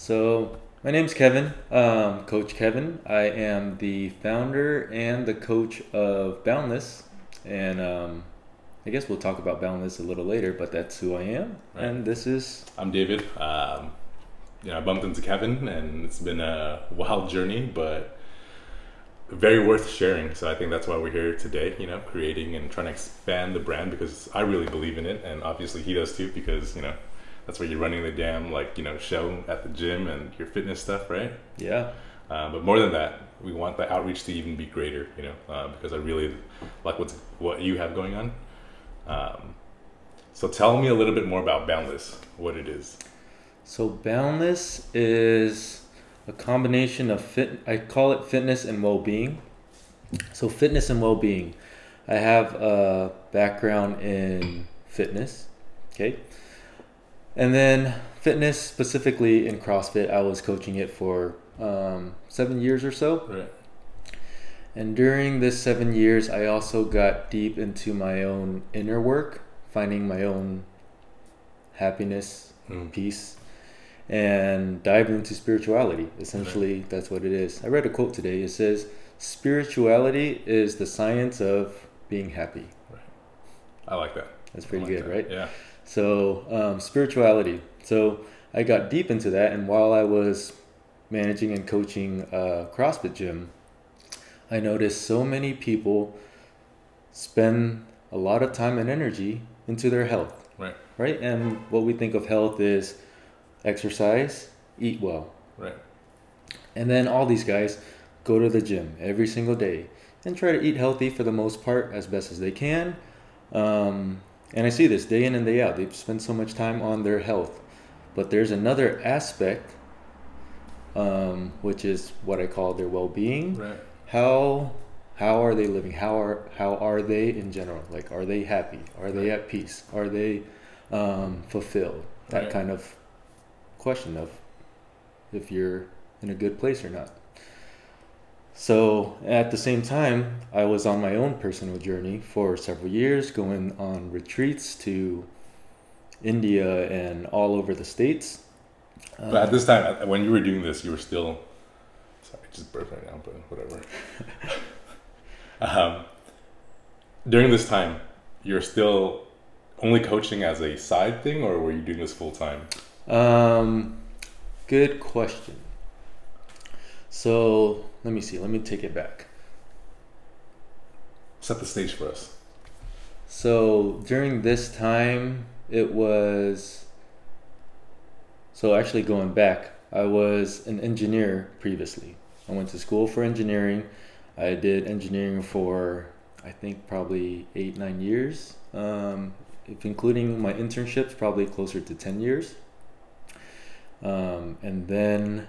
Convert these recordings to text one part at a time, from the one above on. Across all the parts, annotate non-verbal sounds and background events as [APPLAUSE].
So, my name's Kevin, um, Coach Kevin. I am the founder and the coach of Boundless. And um, I guess we'll talk about Boundless a little later, but that's who I am. Right. And this is, I'm David. Um, you know, I bumped into Kevin, and it's been a wild journey, but very worth sharing. So I think that's why we're here today. You know, creating and trying to expand the brand because I really believe in it, and obviously he does too. Because you know, that's where you're running the damn like you know show at the gym and your fitness stuff, right? yeah. Uh, but more than that, we want the outreach to even be greater. You know, uh, because I really like what's what you have going on. Um, so tell me a little bit more about Boundless, what it is. So, Boundless is a combination of fit, I call it fitness and well being. So, fitness and well being. I have a background in fitness, okay? And then fitness, specifically in CrossFit, I was coaching it for um, seven years or so. Right. And during this seven years, I also got deep into my own inner work, finding my own happiness, Mm. peace, and dived into spirituality. Essentially, that's what it is. I read a quote today. It says, Spirituality is the science of being happy. Right. I like that. That's pretty like good, that. right? Yeah. So, um, spirituality. So, I got deep into that, and while I was managing and coaching a CrossFit gym, I noticed so many people spend a lot of time and energy into their health, Right. right? And what we think of health is exercise, eat well. Right. And then all these guys go to the gym every single day and try to eat healthy for the most part as best as they can. Um, and I see this day in and day out. They spend so much time on their health. But there's another aspect, um, which is what I call their well being. Right. How how are they living? How are how are they in general? Like, are they happy? Are they at peace? Are they um, fulfilled? That Right. kind of question of if you're in a good place or not. So at the same time, I was on my own personal journey for several years, going on retreats to India and all over the states. But at this time, when you were doing this, you were still. Sorry, just burped right now, but whatever. [LAUGHS] um, during this time, you're still only coaching as a side thing, or were you doing this full time? Um, good question. So let me see. Let me take it back. Set the stage for us. So during this time, it was. So actually, going back, I was an engineer previously. I went to school for engineering. I did engineering for, I think, probably eight, nine years. Um, if including my internships, probably closer to 10 years. Um, and then,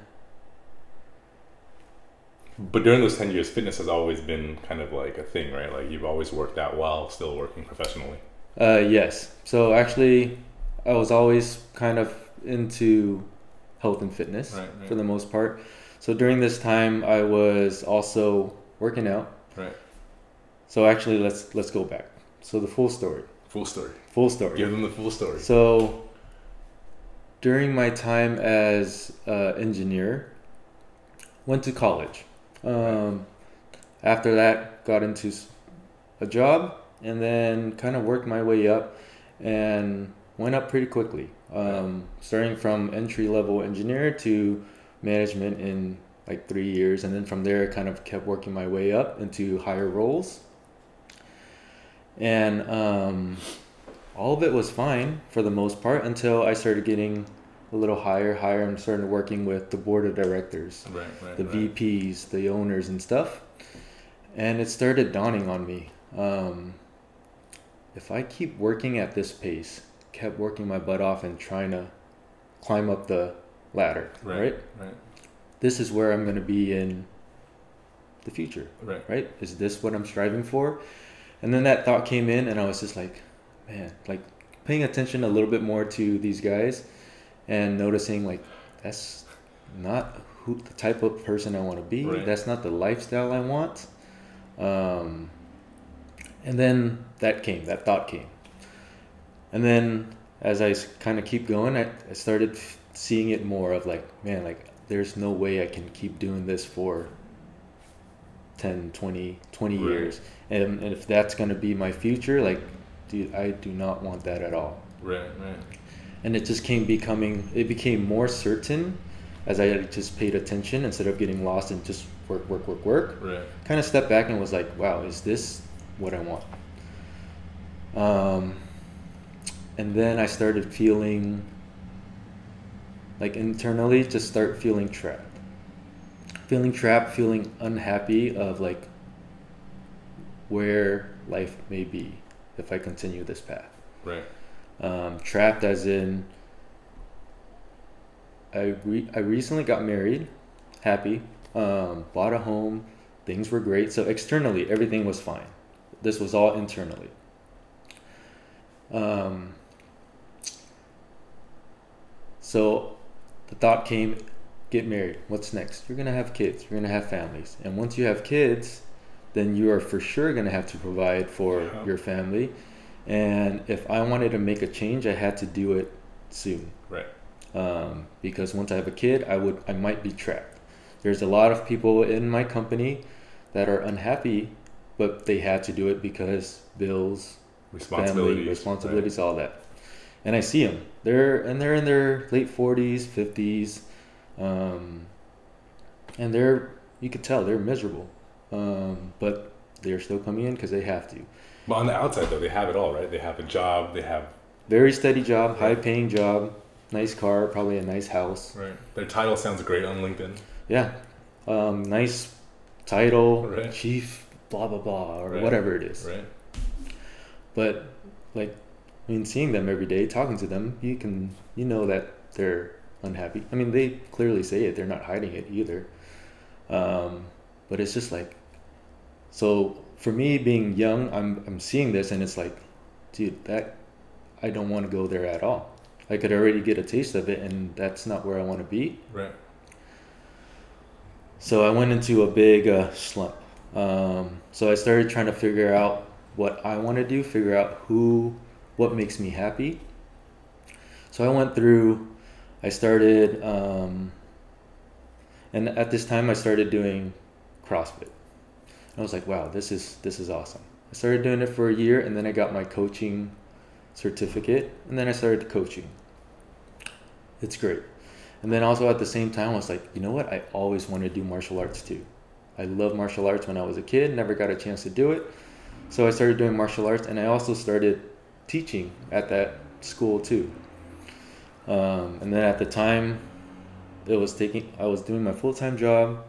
But during those 10 years, fitness has always been kind of like a thing, right? Like you've always worked out while still working professionally. uh, yes. So actually, I was always kind of into health and fitness. Right, right. for the most part. So during this time, I was also working out. Right. So actually, let's let's go back. So the full story, Full story. full story. Give them the full story. So during my time as uh, engineer, went to college. Um, after that, got into a job, and then kind of worked my way up, and went up pretty quickly. Um, starting from entry level engineer to management in like three years, and then from there, kind of kept working my way up into higher roles. And um, all of it was fine for the most part until I started getting a little higher, higher, and started working with the board of directors, Right, right. the right. VPs, the owners, and stuff. And it started dawning on me um, if I keep working at this pace, kept working my butt off and trying to climb up the ladder, Right. right? Right. This is where I'm going to be in the future Right. right? Is this what I'm striving for? And then that thought came in, and I was just like, man, like paying attention a little bit more to these guys and noticing, like, that's not who the type of person I want to be. Right. That's not the lifestyle I want. Um, and then that came, that thought came. And then as I kind of keep going, I, I started f- seeing it more of like, man, like there's no way I can keep doing this for 10, 20, 20 Right. years. And, and if that's going to be my future, like, dude, I do not want that at all. Right, right. And it just came becoming, it became more certain as I just paid attention instead of getting lost and just work, work, work, work. Right. Kind of stepped back and was like, wow, is this what I want? Um, and then I started feeling like internally just start feeling trapped. Feeling trapped, feeling unhappy of like where life may be if I continue this path. Right. Um, trapped as in I re- I recently got married, happy, um, bought a home, things were great. So externally, everything was fine. This was all internally. Um, so the thought came, get married. What's next? You're gonna have kids. You're gonna have families, and once you have kids, then you are for sure gonna have to provide for Yeah. your family. And if I wanted to make a change, I had to do it soon Right. um, because once I have a kid, I would I might be trapped. There's a lot of people in my company that are unhappy, but they had to do it because bills, Responsibilities. family, responsibilities, all that. And I see them. They're and they're in their late forties, fifties, um, and they're you could tell they're miserable, um, but they're still coming in because they have to. But on the outside, though, they have it all, right? They have a job. They have Very steady job, high paying job, nice car, probably a nice house. right. Their title sounds great on LinkedIn. Yeah. Um, nice title, Right. chief, blah, blah, blah, or Right. whatever it is. Right. But, like, I mean, seeing them every day, talking to them, you can, you know that they're unhappy. I mean, they clearly say it, they're not hiding it either. Um, but it's just like, so for me being young, I'm, I'm seeing this and it's like, dude, that, I don't want to go there at all. I could already get a taste of it and that's not where I want to be. Right. So I went into a big uh, slump. Um, so I started trying to figure out what I want to do, figure out who, what makes me happy. So I went through, I started, um, and at this time I started doing CrossFit. I was like, wow, this is this is awesome. I started doing it for a year, and then I got my coaching certificate, and then I started coaching. It's great. And then also at the same time, I was like, you know what? I always wanted to do martial arts too. I love martial arts when I was a kid, never got a chance to do it. So I started doing martial arts, and I also started teaching at that school too. Um, and then at the time, it was taking, I was doing my full time job,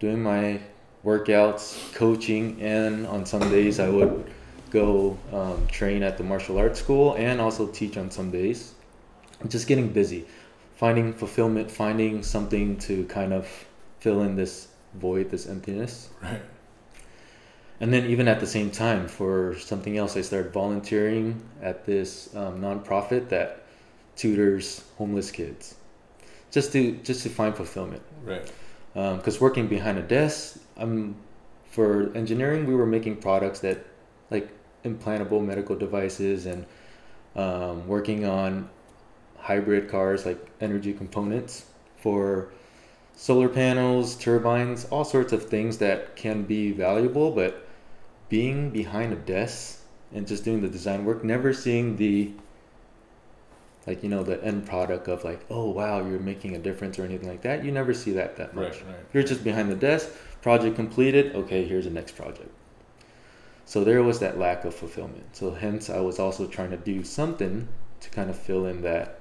doing my workouts, coaching, and on some days I would go um, train at the martial arts school and also teach on some days. Just getting busy, finding fulfillment, finding something to kind of fill in this void, this emptiness. Right. And then even at the same time, for something else, I started volunteering at this um, nonprofit that tutors homeless kids, just to just to find fulfillment. Right. Because working behind a desk, um, for engineering, we were making products that, like implantable medical devices, and um, working on hybrid cars, like energy components for solar panels, turbines, all sorts of things that can be valuable, but being behind a desk and just doing the design work, never seeing the like you know the end product of like oh wow you're making a difference or anything like that you never see that that much Right. Right. you're just behind the desk project completed okay here's the next project so there was that lack of fulfillment so hence i was also trying to do something to kind of fill in that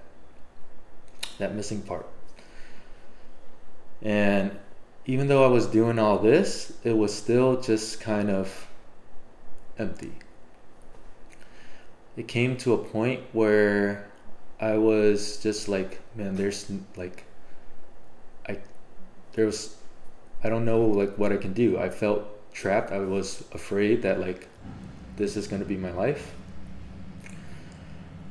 that missing part and even though i was doing all this it was still just kind of empty it came to a point where i was just like man there's like i there was i don't know like what i can do. I felt trapped. I was afraid that like this is going to be my life.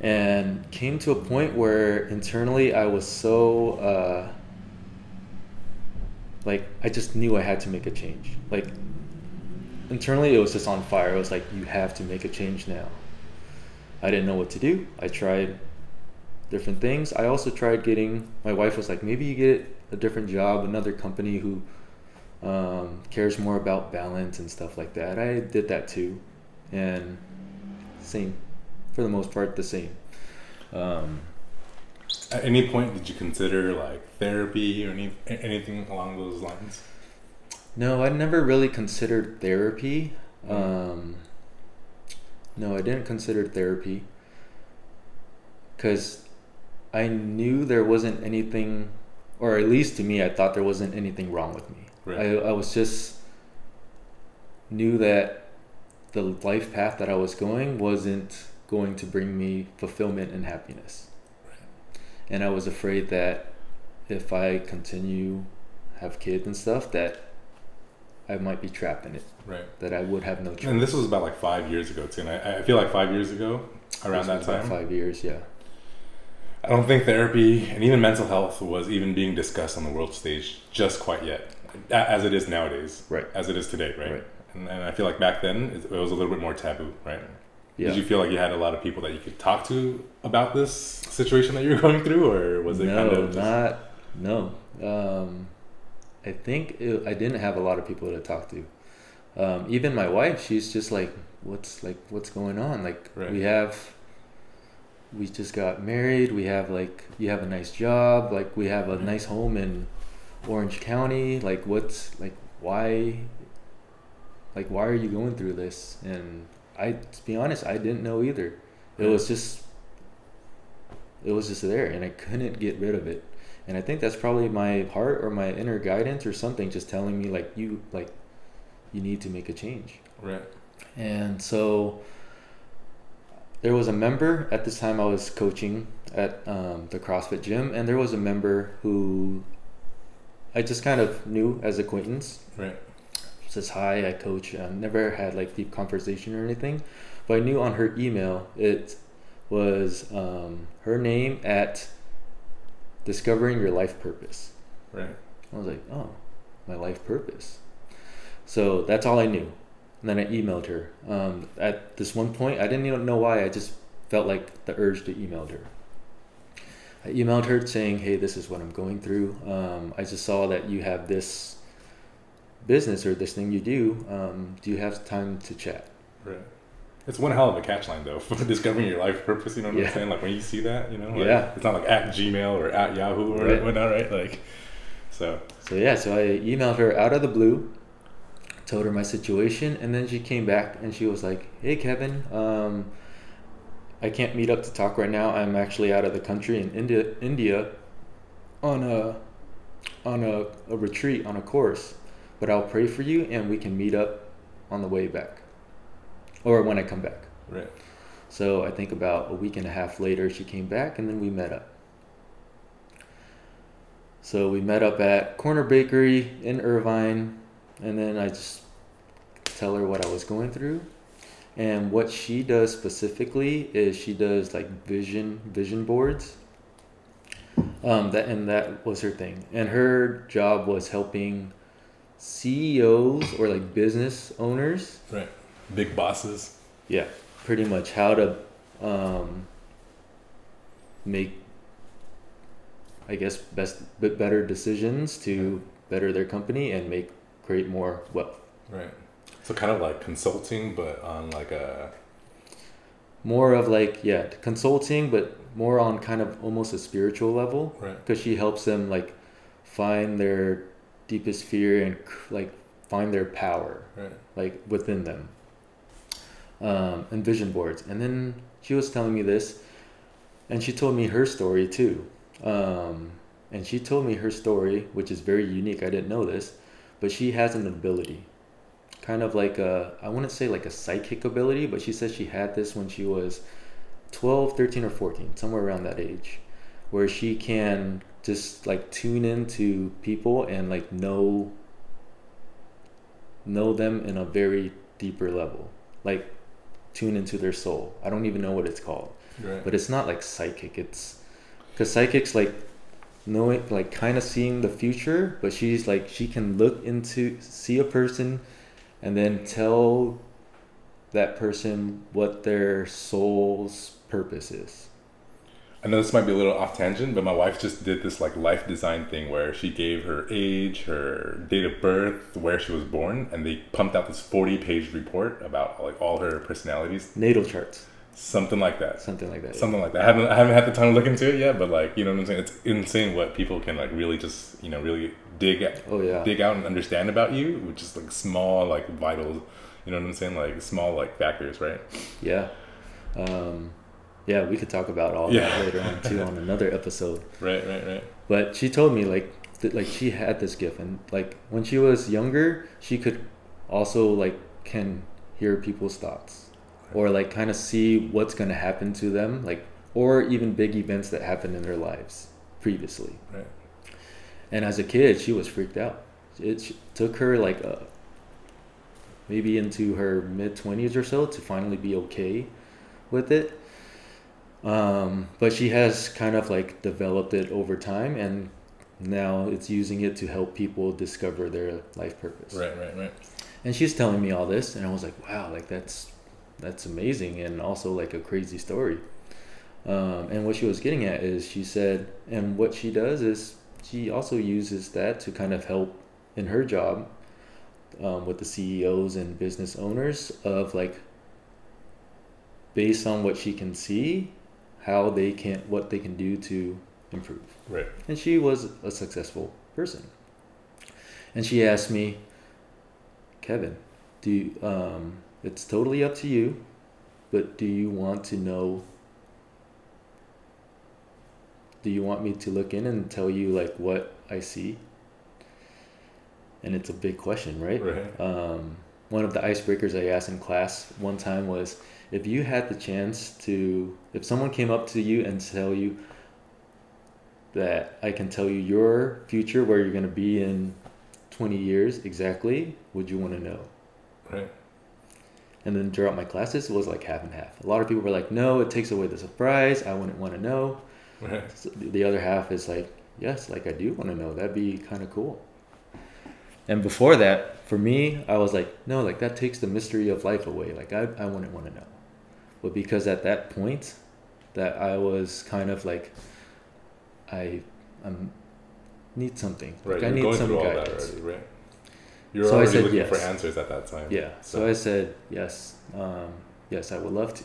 And came to a point where internally i was so uh, like i just knew i had to make a change. Like internally it was just on fire. It was like you have to make a change now. I didn't know what to do. I tried different things. I also tried getting. My wife was like, maybe you get a different job, another company who um, cares more about balance and stuff like that. I did that too, and same, for the most part, the same. Um, At any point, did you consider like therapy or any anything along those lines? no, I never really considered therapy. Um, no, I didn't consider therapy because I knew there wasn't anything, or at least to me, I thought there wasn't anything wrong with me. Right. I, I was just knew that the life path that I was going wasn't going to bring me fulfillment and happiness. And I was afraid that if I continue have kids and stuff that I might be trapped in it. Right. That I would have no choice. And this was about like five years ago too. And I, I feel like five years ago, around that was about time, five years, yeah. I don't think therapy and even mental health was even being discussed on the world stage just quite yet, as it is nowadays, Right. as it is today, right? Right. And, and I feel like back then it, was a little bit more taboo, right? Yeah. Did you feel like you had a lot of people that you could talk to about this situation that you were going through, or was it no, kind of just, not no. Um, I think it, I didn't have a lot of people to talk to. Um, even my wife, she's just like, "What's like, what's going on? Like, Right. we have, we just got married. We have like, you have a nice job. Like, we have a Mhm. nice home in Orange County. Like, what's like, why? Like, why are you going through this? And I, to be honest, I didn't know either. It was just it was just there and I couldn't get rid of it. And I think that's probably my heart or my inner guidance or something just telling me like you like you need to make a change. right? And so there was a member at this time I was coaching at um, the CrossFit gym and there was a member who I just kind of knew as acquaintance. Right. says hi i coach. Uh, never had like deep conversation or anything but i knew on her email it was um, her name at discovering your life purpose. Right. i was like oh my life purpose. So that's all i knew and then i emailed her um, at this one point i didn't even know why i just felt like the urge to email her i emailed her saying hey this is what i'm going through um, i just saw that you have this business or this thing you do, um, do you have time to chat? Right. It's one hell of a catch line though [LAUGHS] for discovering your life purpose. You know what Yeah. I'm saying? Like when you see that, you know, like, Yeah. It's not like at Gmail or at Yahoo or Right. whatnot, right? Like, so So yeah, so I emailed her out of the blue, told her my situation, and then she came back and she was like, "Hey Kevin, um, I can't meet up to talk right now. I'm actually out of the country in India, India, on a on a, a retreat on a course, but I'll pray for you and we can meet up on the way back, or when I come back." right. So I think about a week and a half later, she came back and then we met up. So we met up at Corner Bakery in Irvine, and then I just tell her what I was going through. And what she does specifically is she does like vision vision boards. Um, that and that was her thing. And her job was helping CEOs or like business owners Right. Big bosses. yeah, pretty much how to um, make, I guess, best better decisions to better their company and make create more wealth. Right. So kind of like consulting, but on like a More of like yeah, consulting, but more on kind of almost a spiritual level right. because she helps them like find their deepest fear and like find their power Right. like within them um, and vision boards and then she was telling me this and she told me her story too um, and she told me her story which is very unique i didn't know this but she has an ability. Kind of like a i wouldn't say like a psychic ability but she says she had this when she was 12 13 or 14 somewhere around that age where she can just like tune into people and like know know them in a very deeper level like tune into their soul. I don't even know what it's called. Right. but it's not like psychic. It's because psychics like knowing like kind of seeing the future but she's like she can look into see a person and then tell that person what their soul's purpose is. I know this might be a little off tangent, but my wife just did this like life design thing where she gave her age, her date of birth, where she was born, and they pumped out this forty page report about like all her personalities, Natal charts, something like that. something like that. Something like that. I haven't I haven't had the time to look into it yet, but like you know what I'm saying. It's insane what people can like really just you know really dig at, Oh yeah. dig out and understand about you, which is like small like vital, you know what I'm saying, like small like factors, right? Yeah. Um, yeah, we could talk about all Yeah. that later on too on [LAUGHS] another episode. Right, right, right. But she told me like that like she had this gift and like when she was younger, she could also like can hear people's thoughts or like kind of see what's going to happen to them like or even big events that happened in their lives previously. Right. And as a kid, she was freaked out. It took her like a, maybe into her mid 20s or so to finally be okay with it. Um, but she has kind of like developed it over time and now it's using it to help people discover their life purpose. Right, right, right. And she's telling me all this and I was like, wow, like that's that's amazing and also like a crazy story. Um, and what she was getting at is she said, and what she does is she also uses that to kind of help in her job um, with the CEOs and business owners of like based on what she can see, how they can what they can do to improve. Right. And she was a successful person. And she asked me, Kevin, do you, um, it's totally up to you, but do you want to know? Do you want me to look in and tell you like what I see? And it's a big question, right? Right. Um, one of the icebreakers I asked in class one time was if you had the chance to, if someone came up to you and tell you that I can tell you your future, where you're going to be in 20 years exactly, would you want to know? Right. And then throughout my classes, it was like half and half. A lot of people were like, no, it takes away the surprise. I wouldn't want to know. Right. [LAUGHS] So the other half is like, yes, like I do want to know. That'd be kind of cool. And before that, for me, I was like, no, like that takes the mystery of life away. Like I, I wouldn't want to know. But because at that point, that I was kind of like, I, I'm need something. Right. Like I need going some through all that guidance. already, right? You're So I already said looking yes. for answers at that time. Yeah. So I said yes, um, yes, I would love to.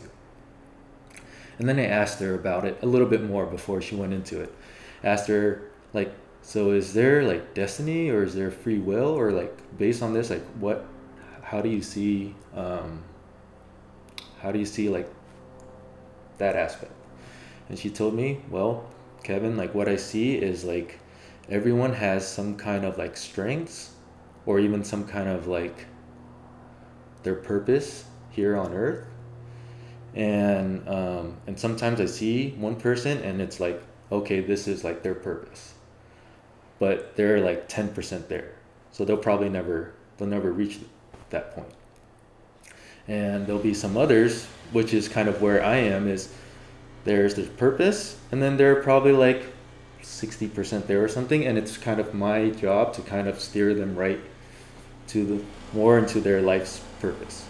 And then I asked her about it a little bit more before she went into it. Asked her like, so is there like destiny or is there free will or like based on this like what, how do you see, um, how do you see like that aspect? And she told me, well, Kevin, like what I see is like everyone has some kind of like strengths or even some kind of like their purpose here on earth. And um, and sometimes i see one person and it's like okay this is like their purpose. But they're like 10% there. So they'll probably never they'll never reach that point. and there'll be some others which is kind of where i am is there's the purpose and then they're probably like 60% there or something. And it's kind of my job to kind of steer them right to the more into their life's purpose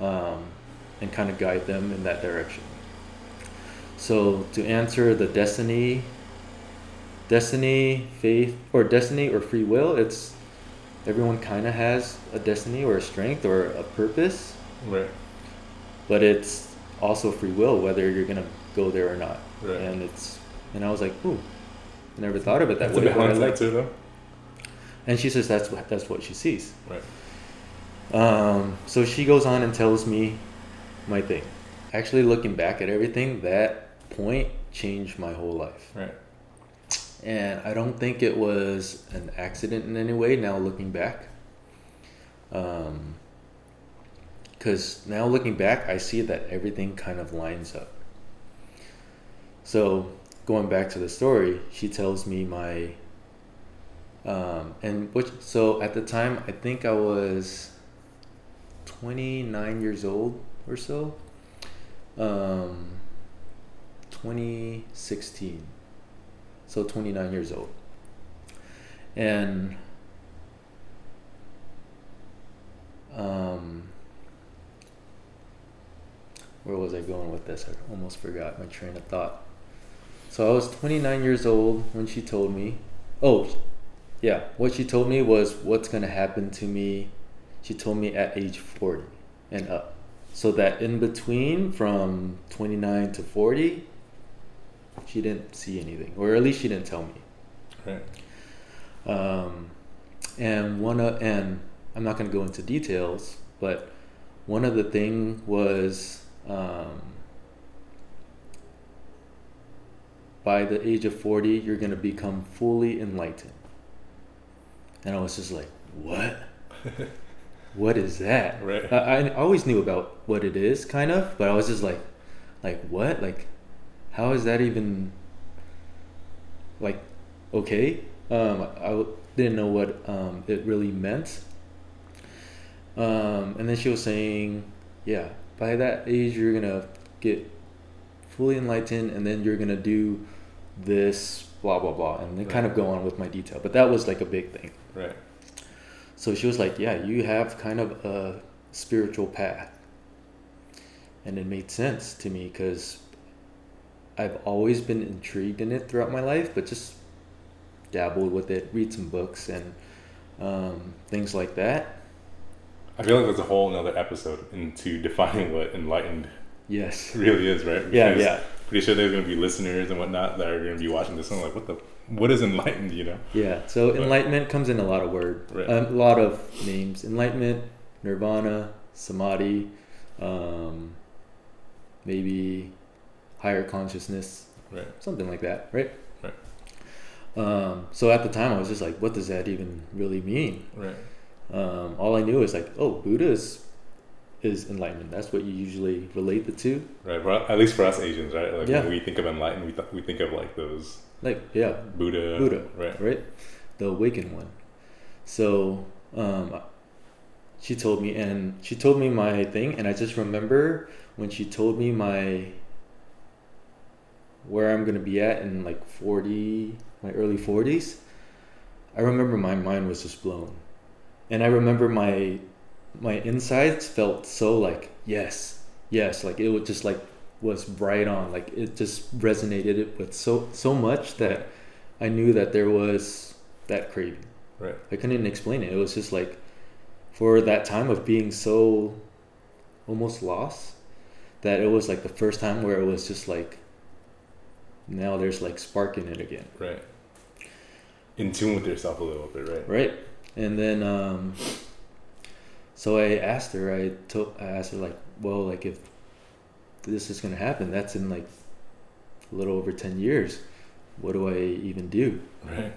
um, and kind of guide them in that direction so to answer the destiny destiny faith or destiny or free will it's everyone kind of has a destiny or a strength or a purpose Right. but it's also free will whether you're gonna go there or not Right. and it's and i was like ooh i never thought of it that That's a way bit I hindsight like too, though. And she says that's what that's what she sees Right. Um, so she goes on and tells me my thing. Actually, looking back at everything, that point changed my whole life. Right. And I don't think it was an accident in any way now looking back. Because now looking back, I see that everything kind of lines up. So going back to the story, she tells me my. Um, and which so at the time I think I was 29 years old or so. Um, 2016. So 29 years old. And um, where was I going with this? I almost forgot my train of thought. So I was 29 years old when she told me. Oh, yeah. What she told me was what's going to happen to me. She told me at age 40 and up. So that in between from 29 to 40, she didn't see anything, or at least she didn't tell me. Right. Um, and one of, and I'm not going to go into details, but one of the thing was um, by the age of 40 you're going to become fully enlightened and i was just like what? [LAUGHS] What is that? Right. I, I always knew about what it is kind of but i was just like like what? Like how is that even like okay? Um, I didn't know what um, it really meant. Um, and then she was saying yeah by that age you're gonna get fully enlightened and then you're gonna do this blah blah blah and then kind of go on with my detail. But that was like a big thing Right. so she was like yeah you have kind of a spiritual path and it made sense to me because i've always been intrigued in it throughout my life but just dabbled with it read some books and um, things like that I feel like there's a whole another episode into defining what enlightened yes really is, right? yeah yeah Pretty sure there's gonna be listeners and whatnot that are gonna be watching this and like, what the, what is enlightened? You know? Yeah, so But- enlightenment comes in a lot of word, Right. um, a lot of names. Enlightenment, nirvana, samadhi, um, maybe higher consciousness, Right. something like that, right? Right. Um, so at the time, I was just like, what does that even really mean? Right. Um, all I knew is like, oh, Buddha is, is enlightenment. That's what you usually relate the two. Right. Well, at least for us Asians, right? Like Yeah. when we think of enlightened, we th- we think of like those Like, yeah, Buddha. Buddha. Right. right? The awakened one. So um, she told me, and she told me my thing, and I just remember when she told me my where I'm gonna be at in like forty, my early forties. I remember my mind was just blown, and I remember my my insides felt so like yes, yes, like it was just like was right on, like it just resonated it with so so much that I knew that there was that craving. Right. I couldn't even explain it. It was just like for that time of being so almost lost that it was like the first time where it was just like now there's like spark in it again. Right. In tune with yourself a little bit, right? Right. And then um so I asked her, I told I asked her like, well, like if this is gonna happen, that's in like a little over ten years. What do I even do? Right.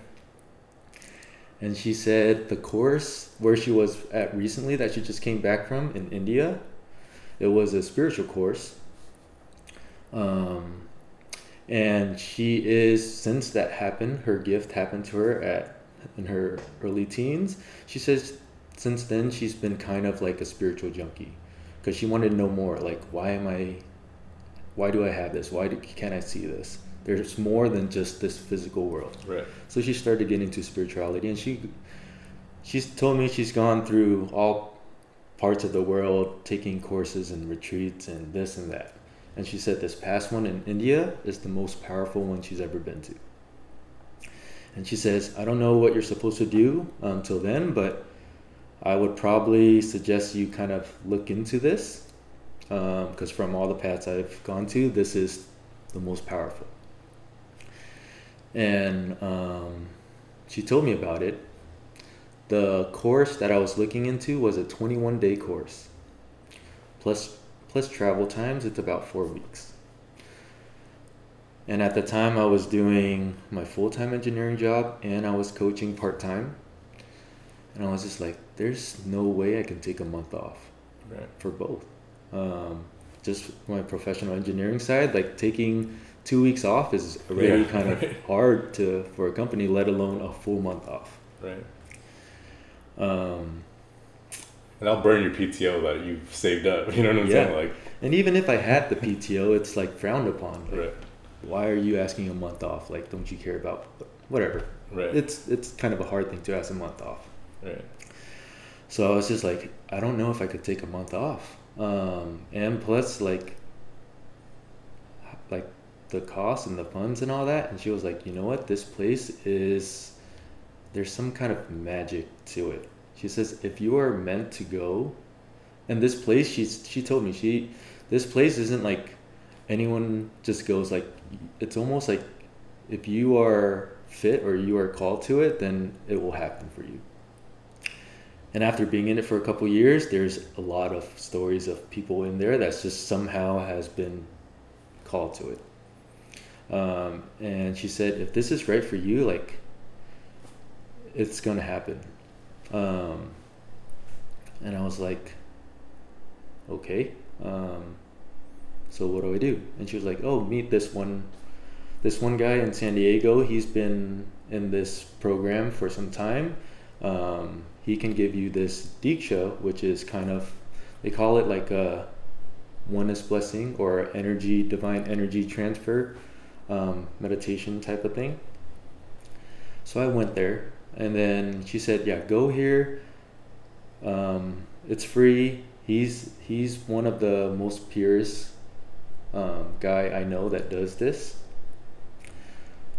And she said the course where she was at recently that she just came back from in India, it was a spiritual course. Um, and she is since that happened, her gift happened to her at in her early teens. She says since then she's been kind of like a spiritual junkie because she wanted to know more. Like why am I? Why do I have this? Why do, can't I see this? There's more than just this physical world. Right. So she started getting into spirituality, and she she's told me she's gone through all parts of the world, taking courses and retreats and this and that. And she said this past one in India is the most powerful one she's ever been to. And she says, I don't know what you're supposed to do um, until then, but I would probably suggest you kind of look into this because from all the paths I've gone to, this is the most powerful and um, she told me about it. The course that I was looking into was a 21 day course. Plus, plus travel times, it's about four weeks. And at the time, I was doing my full time engineering job and I was coaching part time. And I was just like, there's no way I can take a month off Right. for both. Um, just my professional engineering side, like taking two weeks off is already Yeah, kind of [LAUGHS] hard to for a company, let alone a full month off. Right. Um, And I'll burn your PTO that you've saved up. [LAUGHS] You know what I'm Yeah. saying? Like, and even if I had the PTO, it's like frowned upon. Like, right. Why are you asking a month off? Like, don't you care about whatever? Right. It's it's kind of a hard thing to ask a month off. right. So I was just like, I don't know if I could take a month off. Um, and plus, like, like the cost and the funds and all that, and she was like, you know what, this place is there's some kind of magic to it. She says if you are meant to go, and this place, she's she told me she this place isn't like anyone just goes like it's almost like if you are fit or you are called to it, then it will happen for you. And after being in it for a couple years, there's a lot of stories of people in there that's just somehow has been called to it. Um, and she said, if this is right for you, like, it's gonna happen. Um, and I was like, okay. Um, so what do I do? And she was like, oh, meet this one, this one guy in San Diego. He's been in this program for some time. Um, he can give you this diksha, which is kind of, they call it like a oneness blessing or energy, divine energy transfer um, meditation type of thing. So I went there, and then she said, "Yeah, go here. Um, it's free. He's he's one of the most purest um, guy I know that does this.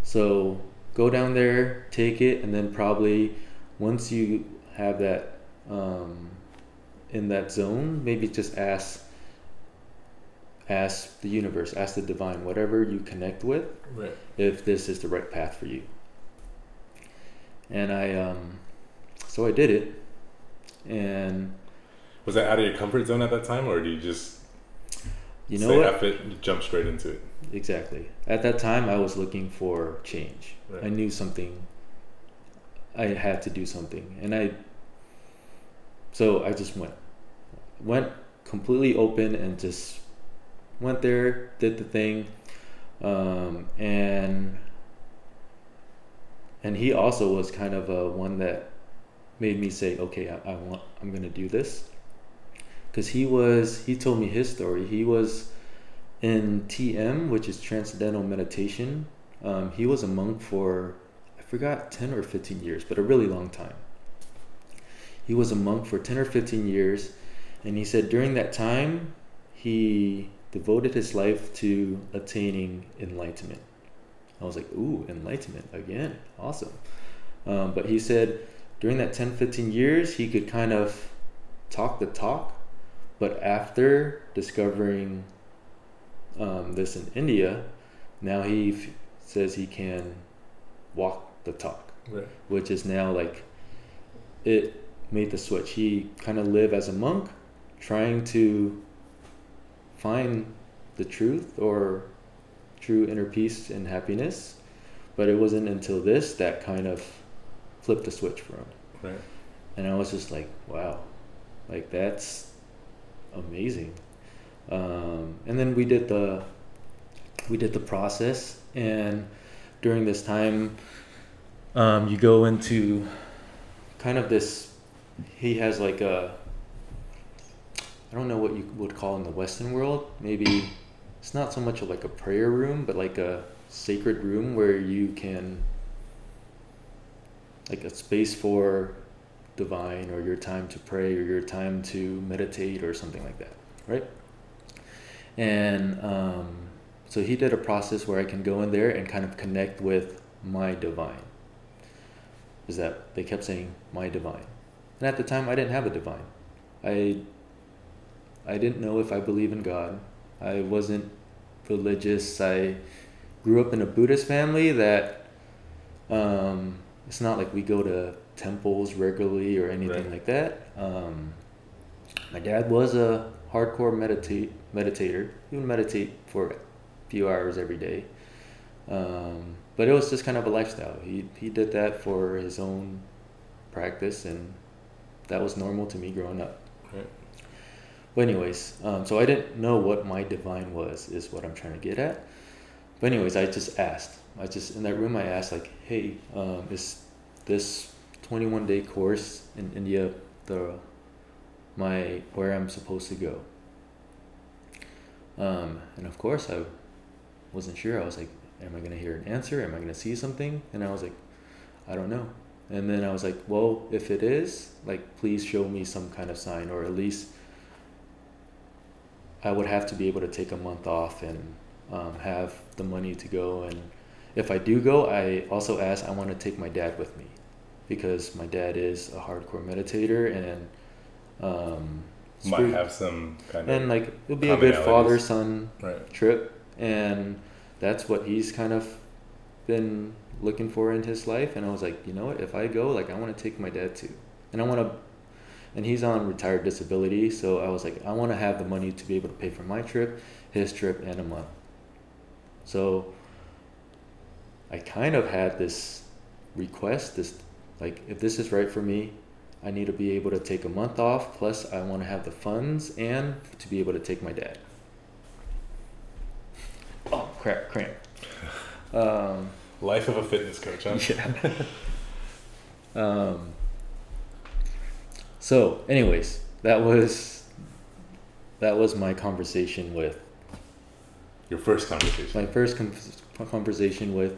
So go down there, take it, and then probably once you have that um, in that zone, maybe just ask ask the universe, ask the divine, whatever you connect with, Right. if this is the right path for you. And I, um, so I did it, and Was that out of your comfort zone at that time, or do you just you know say what? F it, and jump straight into it? Exactly. At that time, I was looking for change. Right. I knew something. I had to do something, and I. So I just went, went completely open and just went there, did the thing, um, and and he also was kind of a one that made me say, okay, I, I want, I'm gonna do this, because he was, he told me his story. He was in TM, which is Transcendental Meditation. Um, he was a monk for, forgot, 10 or 15 years, but a really long time. He was a monk for 10 or 15 years, and he said during that time, he devoted his life to attaining enlightenment. I was like, ooh, enlightenment again, awesome. Um, but he said during that 10, 15 years, he could kind of talk the talk, but after discovering um, this in India, now he f- says he can walk the talk, Right. which is now like it made the switch. He kind of lived as a monk, trying to find the truth or true inner peace and happiness, but it wasn't until this that kind of flipped the switch for him. Right. And I was just like, wow, like that's amazing. Um, and then we did the we did the process, and during this time, um, you go into kind of this. He has like a I don't know what you would call in the Western world. Maybe it's not so much like a prayer room, but like a sacred room where you can like a space for divine or your time to pray or your time to meditate or something like that, right? And um, so he did a process where I can go in there and kind of connect with my divine. Is that they kept saying my divine, and at the time I didn't have a divine. I I didn't know if I believe in God. I wasn't religious. I grew up in a Buddhist family that um, it's not like we go to temples regularly or anything Right. like that. Um, my dad was a hardcore meditate meditator. He would meditate for a few hours every day. Um, but it was just kind of a lifestyle. He he did that for his own practice, and that was normal to me growing up. Right. But anyways, um, so I didn't know what my divine was, is what I'm trying to get at. But anyways, I just asked. I just in that room, I asked like, "Hey, um, is this 21 day course in India the my where I'm supposed to go?" Um, and of course, I wasn't sure. I was like, "Am I gonna hear an answer? Am I gonna see something?" And I was like, "I don't know." And then I was like, "Well, if it is, like, please show me some kind of sign, or at least." I would have to be able to take a month off and um, have the money to go. And if I do go, I also ask I want to take my dad with me because my dad is a hardcore meditator and um, Might have some kind and of like it'll be a good father son right. trip and that's what he's kind of been looking for in his life. And i was like you know what? If i go like i want to take my dad too. And i want to and he's on retired disability so i was like i want to have the money to be able to pay for my trip his trip and a month. So i kind of had this request this like if this is right for me i need to be able to take a month off plus i want to have the funds and to be able to take my dad crap cramp um, Life of a fitness coach, huh? yeah. [LAUGHS] um, so, anyways, that was that was my conversation with Your first conversation. my first com- conversation with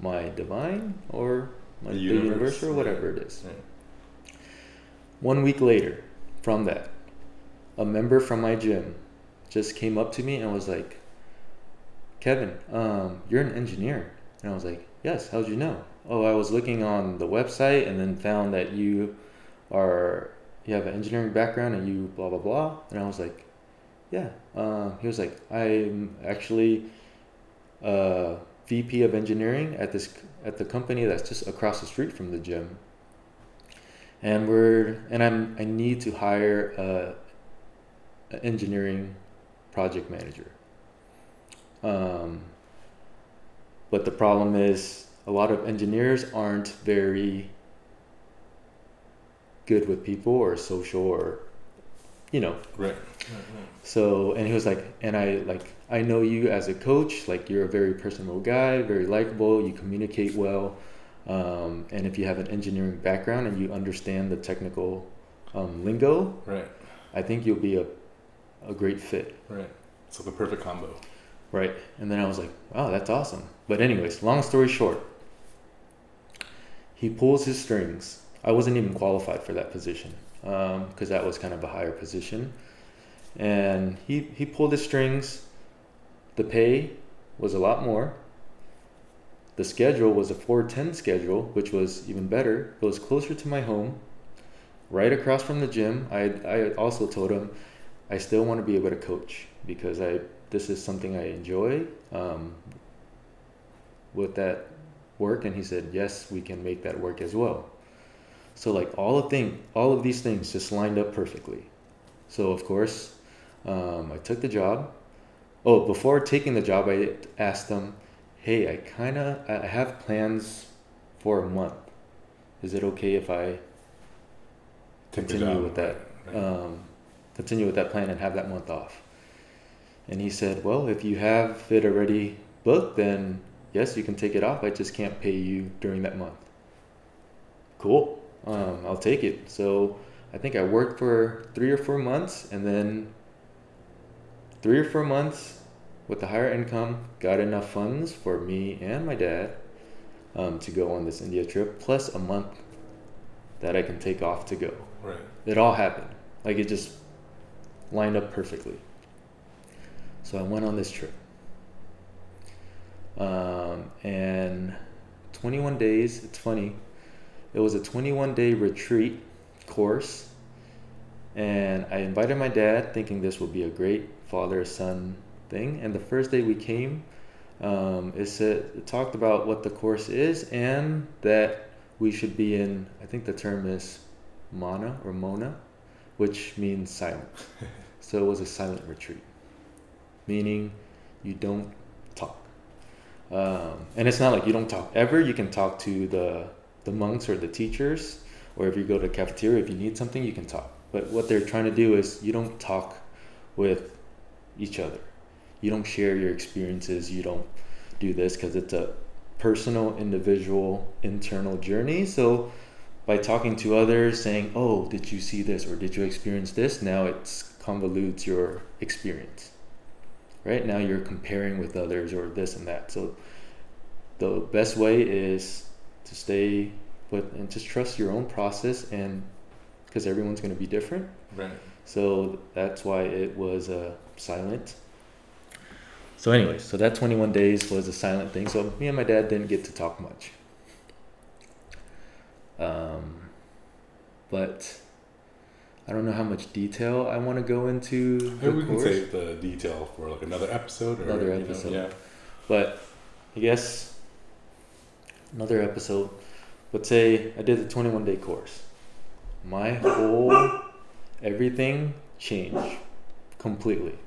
my divine or my, The the universe, universe, or yeah. whatever it is. Yeah. One week later, from that, a member from my gym just came up to me and was like, "Kevin, um, you're an engineer," and I was like, "Yes. How'd you know?" Oh, I was looking on the website and then found that you are you have an engineering background and you blah blah blah, and I was like, "Yeah." Um, he was like, "I'm actually." Uh, VP of engineering at this at the company that's just across the street from the gym. And we're and I'm I need to hire a, a engineering project manager. Um, but the problem is a lot of engineers aren't very good with people or social or you know Right. so, and he was like, and I like, I know you as a coach, like you're a very personable guy, very likable, you communicate well, um, and if you have an engineering background and you understand the technical um, lingo, Right. I think you'll be a, a great fit, Right. So the perfect combo. Right? And then I was like, wow, that's awesome. But anyways, long story short, he pulls his strings. I wasn't even qualified for that position um, because that was kind of a higher position. and he he pulled his strings. The pay was a lot more. The schedule was a 410 schedule, which was even better. It was closer to my home, right across from the gym. I I also told him I still want to be able to coach because I this is something I enjoy um, with that work, and he said yes, we can make that work as well. So like all of thing, all of these things just lined up perfectly. So of course, um, I took the job. Oh, before taking the job, I asked them, "Hey, I kind of I have plans for a month. Is it okay if I Take continue with that Right. um, continue with that plan and have that month off?" And he said, "Well, if you have it already booked, then yes, you can take it off. I just can't pay you during that month." Cool. Um, I'll take it. So I think I worked for three or four months, and then three or four months with the higher income, got enough funds for me and my dad um, to go on this India trip, plus a month that I can take off to go. Right. It all happened. Like it just lined up perfectly. So I went on this trip. Um, and 21 days, it's funny. It was a 21 day retreat course. And I invited my dad thinking this would be a great father son thing. And the first day we came, um, it said it talked about what the course is and that we should be in. I think the term is mana or mona, which means silent. [LAUGHS] so it was a silent retreat, meaning you don't talk. Um, and it's not like you don't talk ever. You can talk to the the monks or the teachers, or if you go to the cafeteria, if you need something, you can talk. But what they're trying to do is you don't talk with each other. You don't share your experiences. You don't do this because it's a personal, individual, internal journey. So by talking to others, saying, "Oh, did you see this or did you experience this?" Now it's convolutes your experience. Right now you're comparing with others or this and that. So the best way is to stay put and just trust your own process and because everyone's going to be different. Right. So that's why it was uh, silent. So, anyways, so that 21 days was a silent thing. So, me and my dad didn't get to talk much. Um, but I don't know how much detail I want to go into. Maybe we can save the detail for like another episode. Or, another episode. Know, yeah. But I guess another episode. Let's say I did the 21 day course. My whole everything changed completely.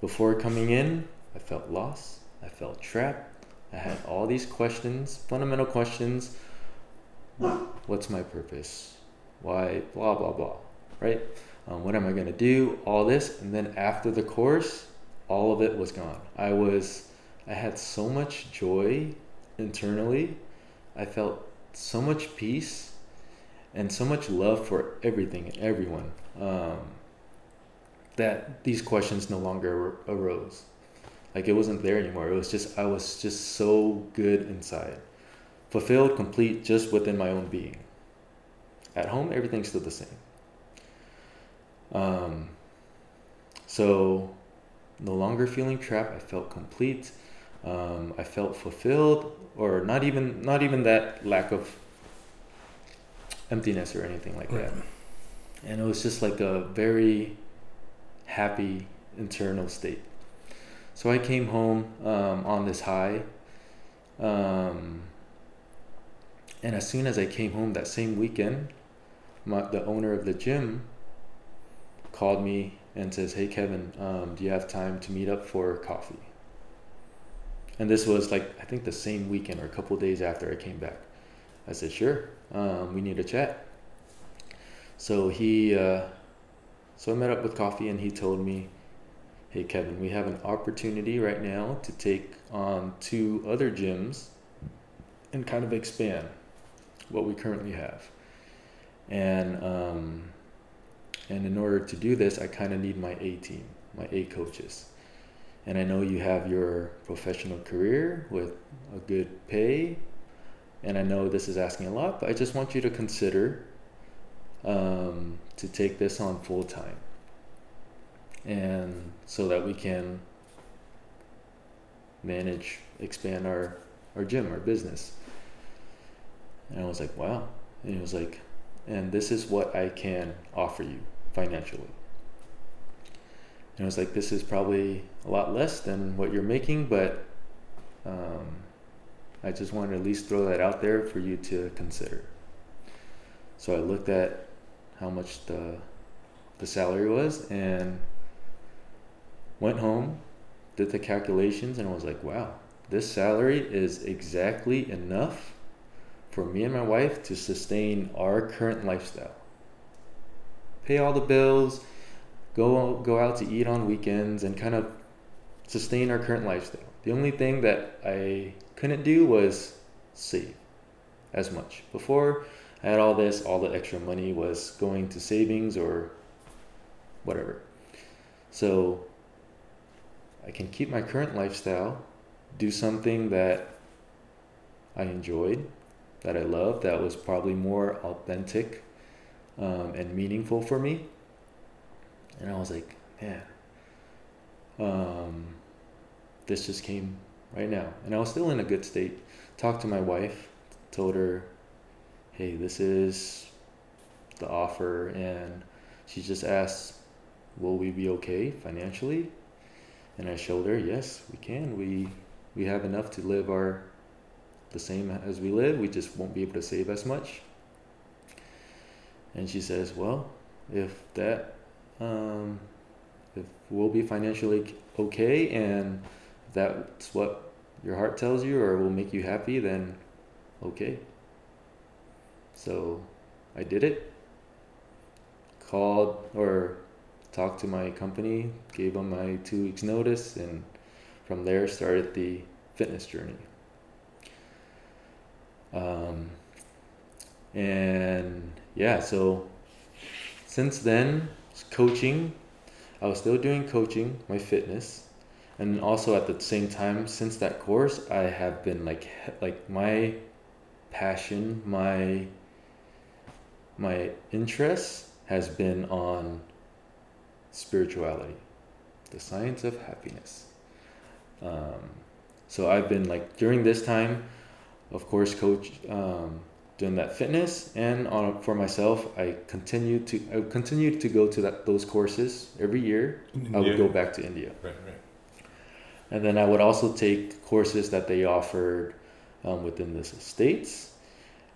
Before coming in, I felt lost. I felt trapped. I had all these questions, fundamental questions. What's my purpose? Why? Blah, blah, blah. Right? Um, what am I going to do? All this. And then after the course, all of it was gone. I was, I had so much joy internally. I felt so much peace and so much love for everything and everyone um, that these questions no longer arose. Like it wasn't there anymore. It was just, I was just so good inside. Fulfilled, complete, just within my own being. At home, everything's still the same. Um, so, no longer feeling trapped. I felt complete. Um, I felt fulfilled, or not even not even that lack of emptiness or anything like right. that. And it was just like a very happy internal state. So I came home um, on this high. Um, and as soon as I came home that same weekend, my, the owner of the gym called me and says, Hey, Kevin, um, do you have time to meet up for coffee? And this was like, I think the same weekend or a couple days after I came back. I said, Sure, um, we need to chat. So he, uh, so I met up with coffee and he told me, Hey, Kevin, we have an opportunity right now to take on two other gyms and kind of expand what we currently have. And um, and in order to do this, I kind of need my A team, my A coaches. And I know you have your professional career with a good pay, and I know this is asking a lot, but I just want you to consider um, to take this on full time, and so that we can manage, expand our our gym, our business. And I was like, wow. And he was like, and this is what I can offer you financially. And I was like, this is probably a lot less than what you're making, but um, I just wanted to at least throw that out there for you to consider. So I looked at how much the the salary was and went home, did the calculations, and I was like, wow, this salary is exactly enough for me and my wife to sustain our current lifestyle. Pay all the bills, go go out to eat on weekends and kind of sustain our current lifestyle. The only thing that I couldn't do was save as much. Before I had all this, all the extra money was going to savings or whatever. So I can keep my current lifestyle, do something that I enjoyed, that I loved that was probably more authentic um, and meaningful for me. And I was like, man, um, this just came right now. And I was still in a good state. Talked to my wife, told her, hey, this is the offer. And she just asked, will we be okay financially? And I showed her, yes, we can. We we have enough to live our the same as we live. We just won't be able to save as much. And she says, Well, if that, um, if we'll be financially okay and that's what your heart tells you or will make you happy, then okay. So I did it. Called or talked to my company, gave them my two weeks' notice, and from there started the fitness journey. Um, and yeah, so since then, coaching, I was still doing coaching, my fitness, and also at the same time, since that course, I have been like like my passion, my my interest has been on spirituality, the science of happiness. Um, so I've been like during this time, of course, coach um, doing that fitness, and on for myself, I continue to I continued to go to that those courses every year. I would go back to India. Right, right. And then I would also take courses that they offered um, within the states.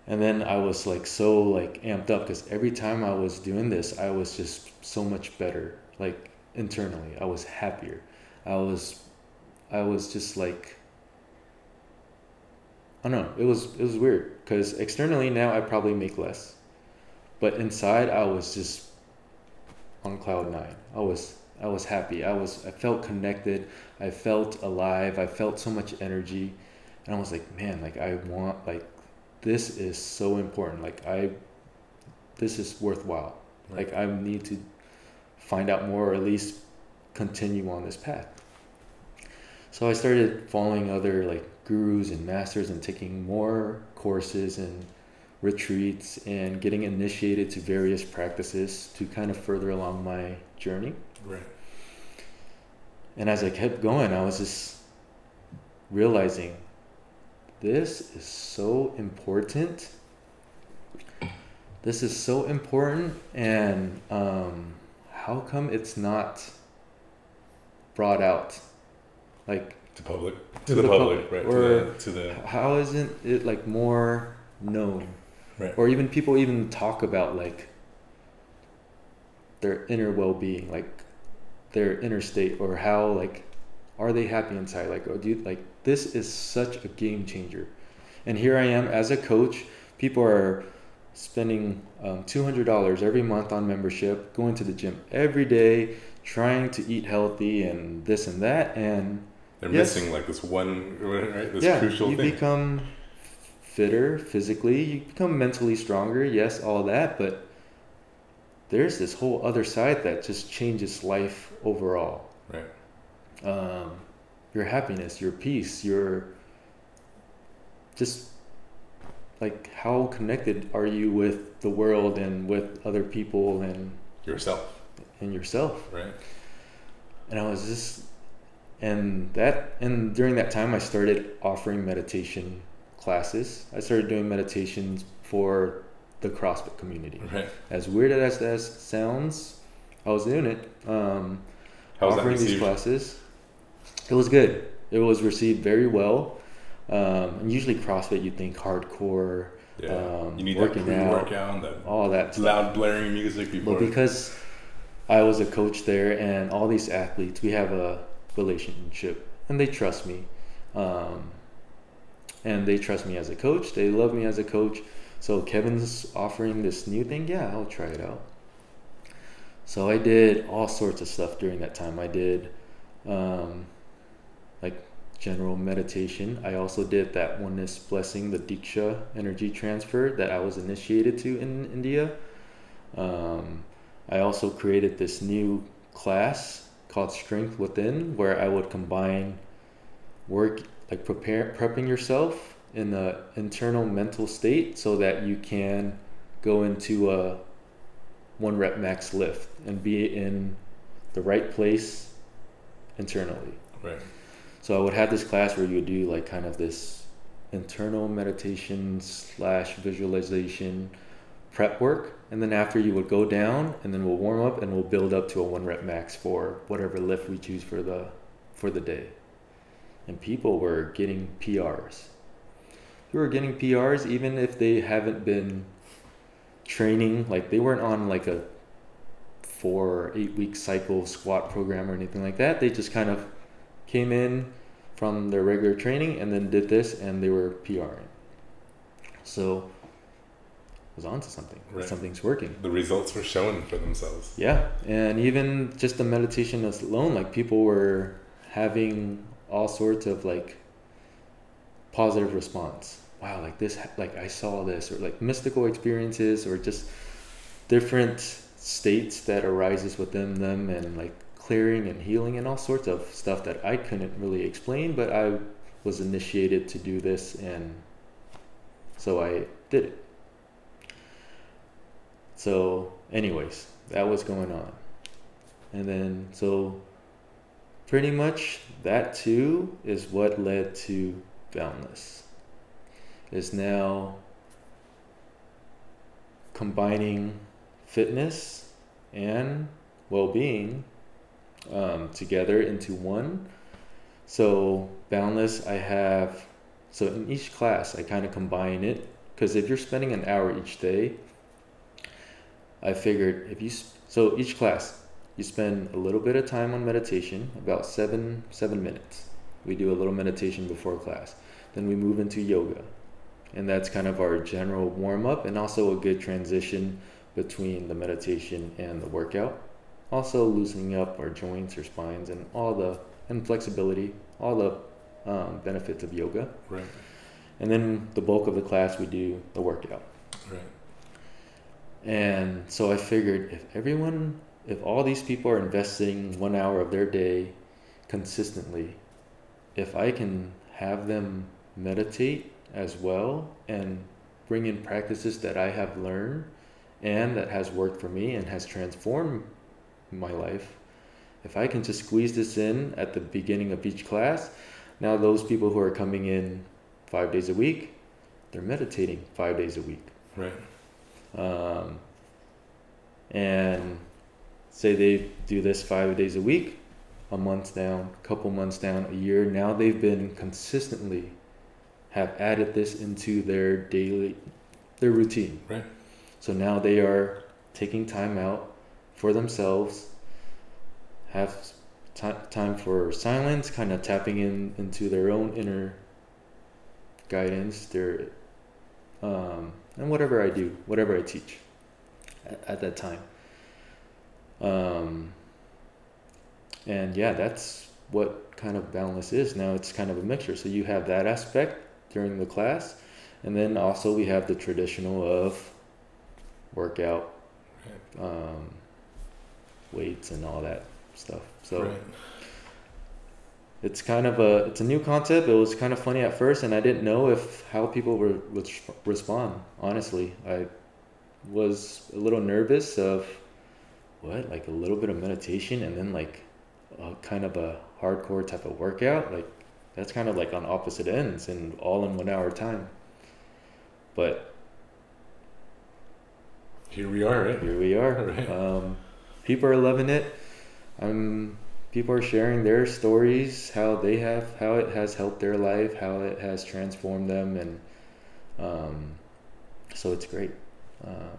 And then I was like so like amped up because every time I was doing this, I was just so much better. Like internally, I was happier. I was, I was just like, I don't know. It was it was weird because externally now I probably make less, but inside I was just on cloud nine. I was I was happy. I was I felt connected. I felt alive. I felt so much energy. And I was like, man, like I want like this is so important. Like I this is worthwhile. Right. Like I need to find out more or at least continue on this path. So I started following other like gurus and masters and taking more courses and retreats and getting initiated to various practices to kind of further along my journey. Right. And as I kept going, I was just realizing this is so important. This is so important, and um, how come it's not brought out? Like, To public. To, the, the public, public, right? or- to the, to the how isn't it like more known? Right. Or even people even talk about like their inner well-being, like their inner state, or how like are they happy inside? Like, oh, dude, like this is such a game changer. And here I am as a coach. People are spending um, two hundred dollars every month on membership, going to the gym every day, trying to eat healthy and this and that, and they're Yes. missing like this one, right? This yeah, crucial you thing. become fitter physically, you become mentally stronger, yes, all that, but there's this whole other side that just changes life overall. right. Um, your happiness, your peace, your just like how connected are you with the world and with other people and Yourself, and yourself right? and I was just and that and during that time I started offering meditation classes. I started doing meditations for the CrossFit community. Right. As weird as that sounds, I was doing it. Um, How was that offering these classes. It was good. It was received very well. Um, and usually CrossFit, you think hardcore, Yeah. um, you need working that out, pre-workout, and that all that stuff. loud blaring music. People But because I was a coach there and all these athletes, we have a relationship and they trust me. Um, and they trust me as a coach. They love me as a coach. So Kevin's offering this new thing. Yeah, I'll try it out. So I did all sorts of stuff during that time. I did um, like general meditation. I also did that oneness blessing, the Diksha energy transfer that I was initiated to in India. Um, I also created this new class called Strength Within, where I would combine work like prepare prepping yourself in the internal mental state so that you can go into a one rep max lift and be in the right place internally. right. So I would have this class where you would do like kind of this internal meditation slash visualization prep work, and then after you would go down, and then we'll warm up and we'll build up to a one rep max for whatever lift we choose for the for the day. And people were getting PRs. Who were getting PRs even if they haven't been training, like they weren't on like a four or eight week cycle squat program or anything like that. They just kind of came in from their regular training and then did this and they were PRing. So was onto something. Right. Something's working. The results were showing for themselves. Yeah. And even just the meditation alone, like people were having all sorts of like positive response. Wow, like this, like I saw this, or like mystical experiences, or just different states that arises within them, and like clearing and healing, and all sorts of stuff that I couldn't really explain, but I was initiated to do this, and so I did it. So, anyways, that was going on, and then so pretty much that too is what led to Boundless. Is now combining fitness and well-being um, together into one. So Boundless, I have so in each class I kind of combine it because if you're spending an hour each day, I figured if you so each class you spend a little bit of time on meditation, about seven seven minutes. We do a little meditation before class. Then we move into yoga, and that's kind of our general warm up and also a good transition between the meditation and the workout. Also loosening up our joints, our spines, and all the and flexibility, all the um, benefits of yoga. Right. And then the bulk of the class we do the workout. And so I figured if everyone, if all these people are investing one hour of their day consistently, if I can have them meditate as well and bring in practices that I have learned and that has worked for me and has transformed my life, if I can just squeeze this in at the beginning of each class, now those people who are coming in five days a week, they're meditating five days a week. Right. Um, and say they do this five days a week, a month down, a couple months down, a year. Now they've been consistently have added this into their daily their routine. Right. So now they are taking time out for themselves, have ti time for silence, kind of tapping in into their own inner guidance, their um, and whatever I do, whatever I teach at, at that time. Um, and yeah, that's what kind of boundless is now. It's kind of a mixture. So you have that aspect during the class, and then also we have the traditional of workout, um, weights, and all that stuff. So right. It's kind of a it's a new concept. It was kind of funny at first, and I didn't know if how people were would respond. Honestly, I was a little nervous of what like a little bit of meditation and then like a kind of a hardcore type of workout. Like that's kind of like on opposite ends and all in one hour time. But Here we are, right? here we are. [LAUGHS] Right. Um, people are loving it. Um, people are sharing their stories, how they have, how it has helped their life, how it has transformed them, and um, so it's great. Um,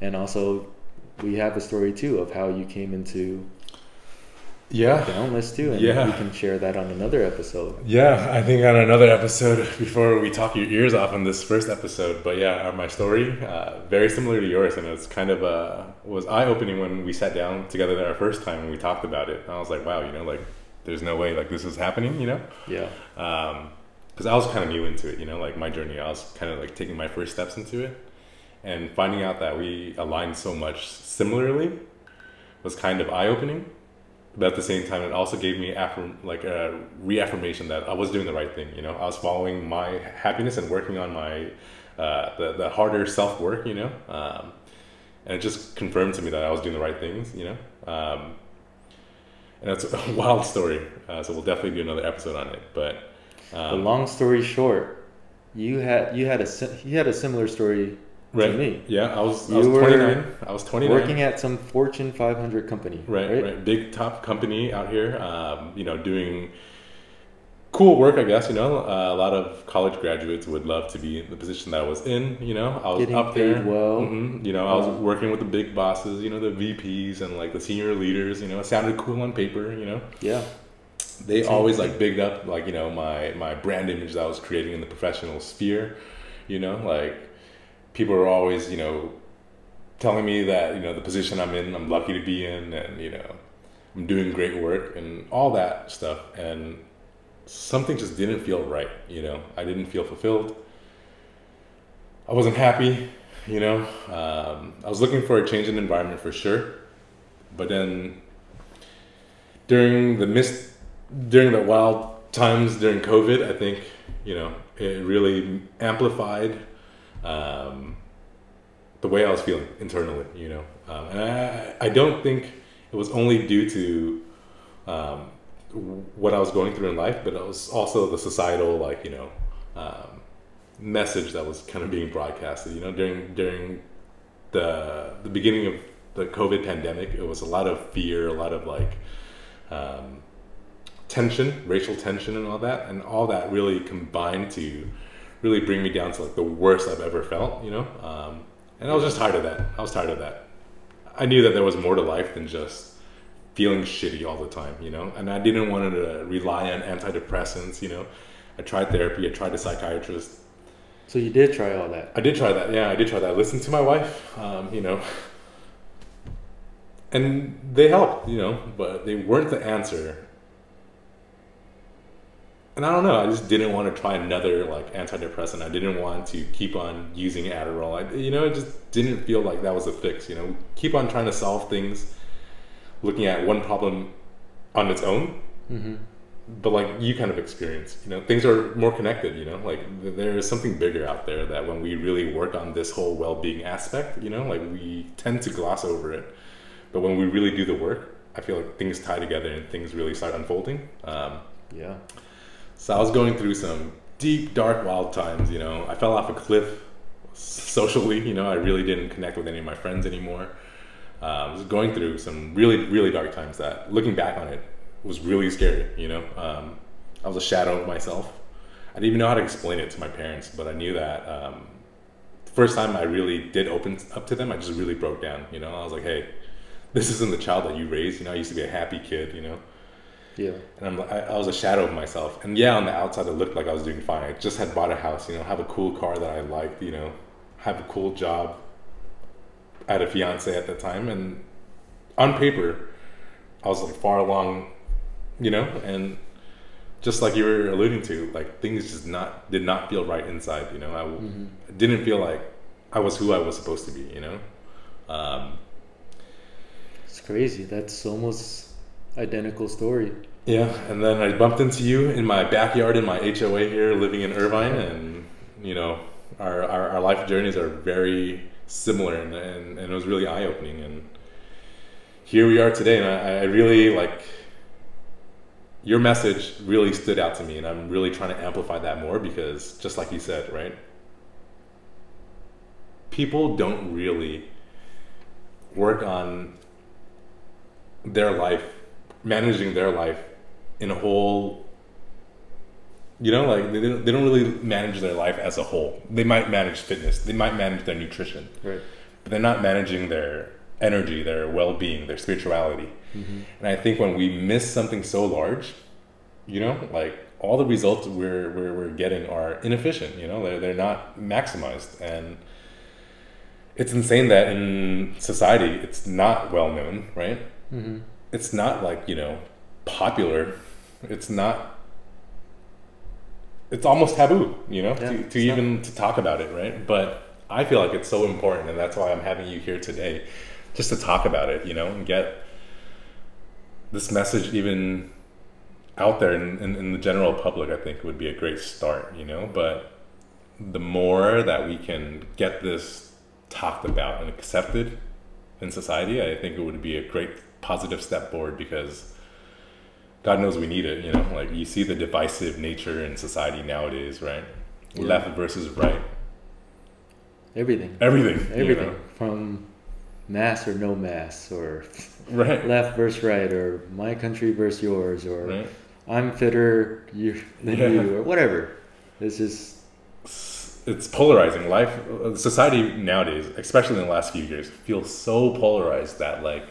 and also, we have a story too of how you came into Yeah. Boundless too, and Yeah. we can share that on another episode. Yeah, I think on another episode [LAUGHS] before we talk your ears off on this first episode. But yeah, my story uh, very similar to yours, and it's kind of uh, was eye opening when we sat down together our first time and we talked about it. I was like, wow, you know, like there's no way like this is happening, you know, Yeah, because I was kind of new into it, you know, like my journey. I was kind of like taking my first steps into it, and finding out that we aligned so much similarly was kind of eye opening but at the same time it also gave me affirm like a reaffirmation that I was doing the right thing you know? I was following my happiness and working on my uh, the, the harder self work you know? Um, and it just confirmed to me that I was doing the right things you know? Um, and it's [LAUGHS] a wild story. Uh, so we'll definitely do another episode on it but um, long story short, you had you had a you had a similar story right to me. yeah I was I was were 29 I was 29 Working at some Fortune 500 company, right, right, Big top company out here. Um, you know, doing cool work. I guess you know uh, a lot of college graduates would love to be in the position that I was in. You know, I was Getting up paid there. well. Mhm. You know, I was Um, working with the big bosses. You know, the VPs and like the senior leaders. You know, it sounded cool on paper. You know, Yeah, they Same always thing. like bigged up like you know my my brand image that I was creating in the professional sphere. You know, like people are always you know telling me that you know the position I'm in, I'm lucky to be in, and you know I'm doing great work and all that stuff. And something just didn't feel right. You know, I didn't feel fulfilled. I wasn't happy. You know, um, I was looking for a change in environment for sure, but then during the mist, during the wild times during COVID, I think you know it really amplified um, the way I was feeling internally, you know. Um, and I, I don't think it was only due to um, what I was going through in life, but it was also the societal like you know um, message that was kind of being broadcasted. You know, during during the the beginning of the COVID pandemic, it was a lot of fear, a lot of like um, tension, racial tension, and all that, and all that really combined to really bring me down to like the worst I've ever felt. You know, um, and I was just tired of that. I was tired of that. I knew that there was more to life than just feeling shitty all the time, you know, and I didn't want to rely on antidepressants, you know. I tried therapy, I tried a psychiatrist. So you did try all that? I did try that, yeah, I did try that. Listen to my wife, um, you know, and they helped, you know, but they weren't the answer. And I don't know, I just didn't want to try another like antidepressant. I didn't want to keep on using Adderall. I, you know, it just didn't feel like that was a fix. You know, keep on trying to solve things, looking at one problem on its own. Mm-hmm. But like you kind of experience, you know, things are more connected. You know, like there is something bigger out there that when we really work on this whole well-being aspect, you know, like we tend to gloss over it but when we really do the work, I feel like things tie together and things really start unfolding. Um, yeah. So I was going through some deep, dark, wild times. You know, I fell off a cliff socially. You know, I really didn't connect with any of my friends anymore. Um, I was going through some really, really dark times that, looking back on it, was really scary. You know, um, I was a shadow of myself. I didn't even know how to explain it to my parents, but I knew that um, the first time I really did open up to them, I just really broke down. You know, I was like, hey, this isn't the child that you raised. You know, I used to be a happy kid. You know. Yeah. And I'm, I, I was a shadow of myself. And yeah, on the outside, it looked like I was doing fine. I just had bought a house. You know, have a cool car that I liked. You know, have a cool job. I had a fiance at the time, and on paper, I was like far along. You know, and just like you were alluding to, like things just not did not feel right inside. You know, I mm-hmm. didn't feel like I was who I was supposed to be. You know. Um, it's crazy. That's almost identical story. Yeah, and then I bumped into you in my backyard in my HOA here, living in Irvine, and you know, our our, our life journeys are very similar, and, and, and it was really eye opening. And here we are today, and I, I really like your message really stood out to me, and I'm really trying to amplify that more because, just like you said, right, people don't really work on their life, managing their life in a whole. You know, like they don't, they don't really manage their life as a whole. They might manage fitness, they might manage their nutrition, right. but they're not managing their energy, their well being, their spirituality. Mm-hmm. And I think when we miss something so large, you know, like all the results we're, we're, we're getting are inefficient, you know, they're, they're not maximized. And it's insane that in society it's not well known, right? Mm-hmm. It's not like, you know, popular. It's not, it's almost taboo, you know, Yeah, to, to even to talk about it, right? But I feel like it's so important, and that's why I'm having you here today, just to talk about it, you know, and get this message even out there in, in, in the general public. I think would be a great start, you know. But the more that we can get this talked about and accepted in society, I think it would be a great positive step forward because God knows we need it. You know, like you see the divisive nature in society nowadays, right? Yeah. Left versus right, Everything. everything, you Everything know? from mass or no mass or [LAUGHS] right? left versus right or my country versus yours or Right. I'm fitter you, than Yeah. you or whatever. It's just It's polarizing. Life, uh, society nowadays, especially in the last few years, feels so polarized that like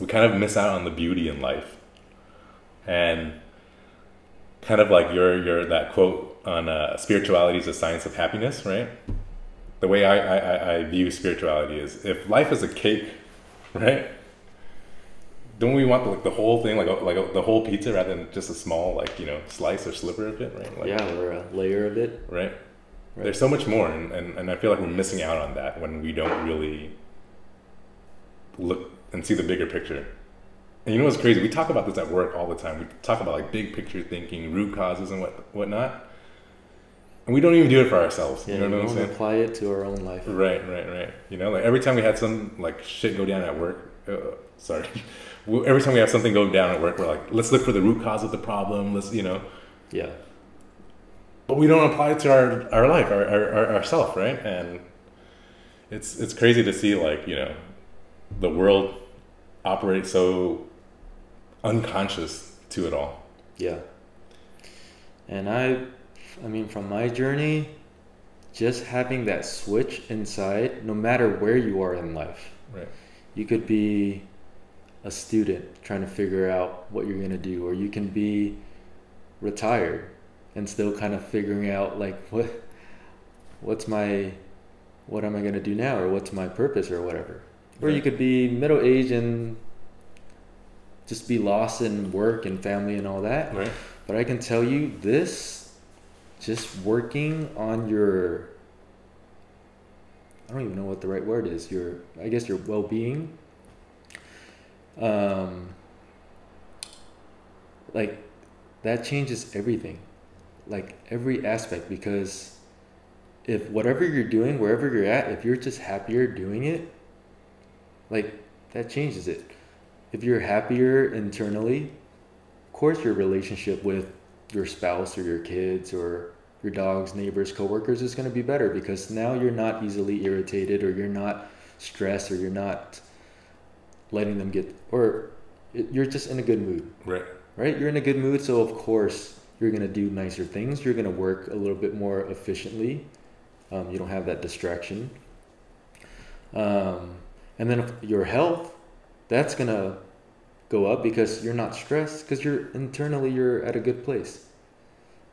we kind of miss out on the beauty in life, and kind of like your your that quote on uh, spirituality is a science of happiness, right? The way I, I, I- view spirituality is if life is a cake, right? Don't we want like the whole thing, like a, like a, the whole pizza, rather than just a small like you know slice or sliver of it, right? Like, yeah, or a layer of it. right? Right. There's so much more, and, and, and I feel like we're missing out on that when we don't really look and see the bigger picture. And you know what's crazy? We talk about this at work all the time. We talk about like big picture thinking, root causes, and what whatnot, and we don't even do it for ourselves. Yeah, you know we what I'm don't saying? apply it to our own life. Right, right, right. You know, like every time we had some like shit go down at work, uh, sorry, [LAUGHS] every time we have something go down at work, we're like, let's look for the root cause of the problem. Let's, you know, Yeah. but we don't apply it to our, our life, our, our, our ourself, right? And it's it's crazy to see like you know, the world operates so unconscious to it all. Yeah. And I, I mean, from my journey, just having that switch inside, no matter where you are in life, Right. you could be a student trying to figure out what you're going to do, or you can be retired and still kind of figuring out like [LAUGHS] what what's my what am I going to do now or what's my purpose or whatever. Or you could be middle aged and just be lost in work and family and all that. Right. But I can tell you this just working on your I don't even know what the right word is, your I guess your well being. Um like that changes everything. Like every aspect because if whatever you're doing, wherever you're at, if you're just happier doing it, like that changes it. If you're happier internally, of course your relationship with your spouse or your kids or your dogs, neighbors, coworkers is going to be better because now you're not easily irritated or you're not stressed or you're not letting them get or you're just in a good mood, Right. right? You're in a good mood, so of course you're going to do nicer things. You're going to work a little bit more efficiently. Um, you don't have that distraction. Um, and then if your health, that's going to go up because you're not stressed because you're internally you're at a good place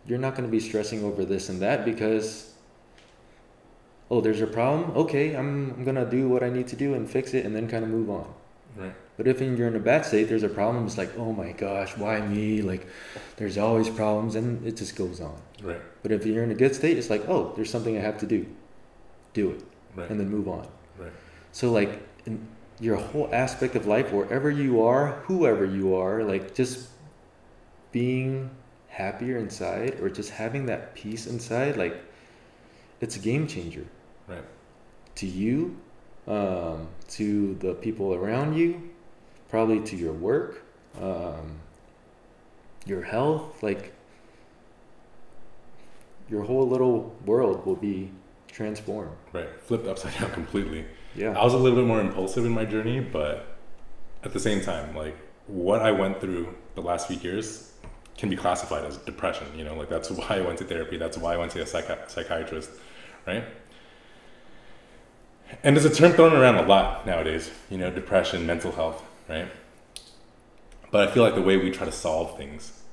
you're not going to be stressing over this and that because oh there's a problem okay i'm, I'm going to do what i need to do and fix it and then kind of move on Right. but if you're in a bad state there's a problem it's like oh my gosh why me like there's always problems and it just goes on Right. but if you're in a good state it's like oh there's something i have to do do it Right. and then move on Right. so like in your whole aspect of life, wherever you are, whoever you are, like just being happier inside or just having that peace inside, like it's a game changer. Right. To you, um, to the people around you, probably to your work, um, your health, like your whole little world will be transformed. Right. Flipped upside down [LAUGHS] completely. Yeah. I was a little bit more impulsive in my journey, but at the same time, like what I went through the last few years can be classified as depression. You know, like that's [LAUGHS] why I went to therapy. That's why I went to a psychi- psychiatrist, right? And there's a term thrown around a lot nowadays. You know, depression, mental health, right? But I feel like the way we try to solve things,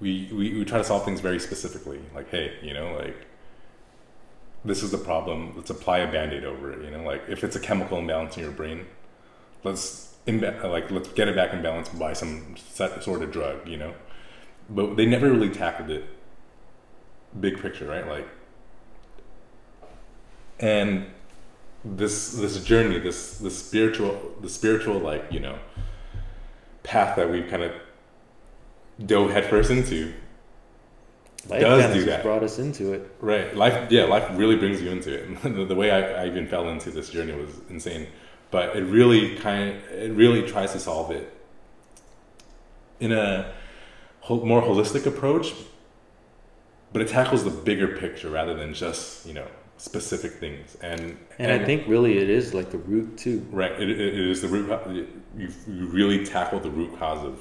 we, we, we try to solve things very specifically. Like, hey, you know, like this is the problem. Let's apply a band-aid over it. You know, like if it's a chemical imbalance in your brain, let's imba- like let's get it back in balance by some sort of drug. You know, but they never really tackled it big picture, right? Like, and this this journey, this the spiritual the spiritual like you know path that we've kind of dove headfirst into Life does do just that. brought us into it. Right. Life, yeah, life really brings you into it. [LAUGHS] the, the way I, I even fell into this journey was insane. But it really kind of, it really tries to solve it in a more holistic approach, but it tackles the bigger picture rather than just, you know, specific things. And, And, I think really it is like the root too. Right. It, it it is the root. You, you really tackle the root cause of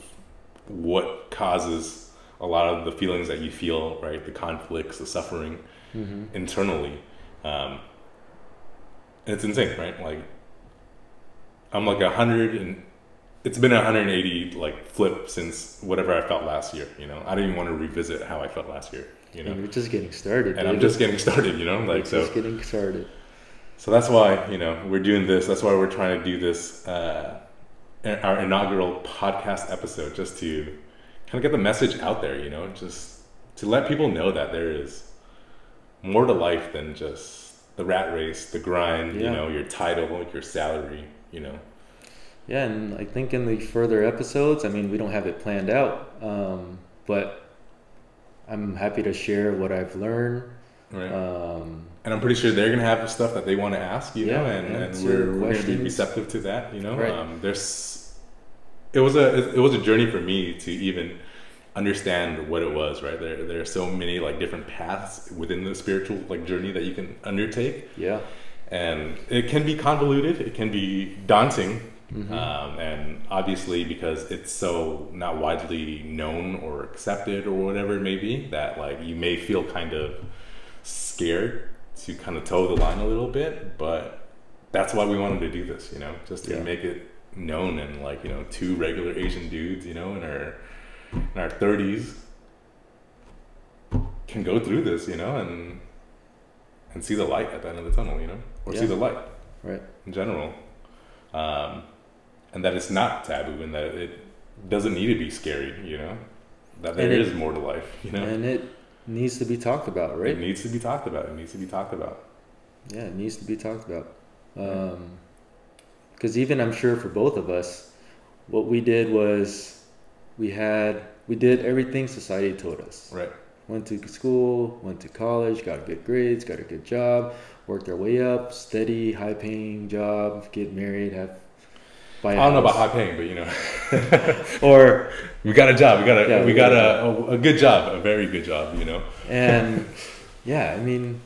what causes a lot of the feelings that you feel, right? The conflicts, the suffering Mm-hmm. internally. Um, and it's insane, right? Like, I'm like a hundred and it's been a 180 like flip since whatever I felt last year. You know, I don't even want to revisit how I felt last year. You know, And you're just getting started. and I'm just getting started. You know, like so. just getting started. So that's why you know we're doing this. That's why we're trying to do this uh, our inaugural podcast episode, just to kind of get the message out there. You know, just to let people know that there is more to life than just the rat race, the grind. You know, your title, your salary. You know, Yeah, and I think in the further episodes, I mean, we don't have it planned out, um, but I'm happy to share what I've learned. right? Um, and I'm pretty sure they're gonna have stuff that they want to ask. You know, Yeah, and, and we're, we're gonna be receptive to that. You know, Right. um, there's it was a it was a journey for me to even understand what it was right there there are so many like different paths within the spiritual like journey that you can undertake Yeah. and it can be convoluted it can be daunting Mm-hmm. um, and obviously because it's so not widely known or accepted or whatever it may be that like you may feel kind of scared to kind of toe the line a little bit but that's why we wanted to do this you know just to Yeah. make it known and like you know two regular asian dudes you know and our in our 30s can go through this you know and and see the light at the end of the tunnel you know or see the light Right. in general um, and that it's not taboo and that it doesn't need to be scary you know that there it- is more to life you know And it needs to be talked about, right? it needs to be talked about it needs to be talked about Yeah, it needs to be talked about. Because even I'm sure for both of us, what we did was we had we did everything society told us. right Went to school, went to college, got good grades, got a good job, worked our way up, steady, high paying job, get married, have buy i don't know about high paying but you know [LAUGHS] or [LAUGHS] we got a job we got a Yeah, we we got got a, a, a good job a very good job you know and [LAUGHS] yeah, I mean,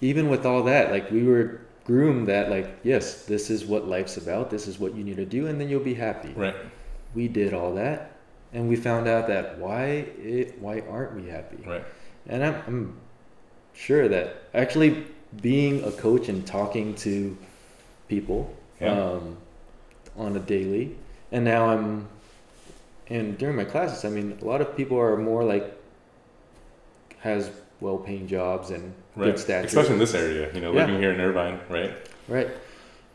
even with all that, like we were groomed that like yes, this is what life's about. This is what you need to do, and then you'll be happy. right We did all that, and we found out that why it why aren't we happy? right And I'm, I'm sure that actually being a coach and talking to people Yeah. um, on a daily, and now I'm, and during my classes, I mean, a lot of people are more like has well-paying jobs and right good stature, especially in this area you know Yeah. living here in irvine right right?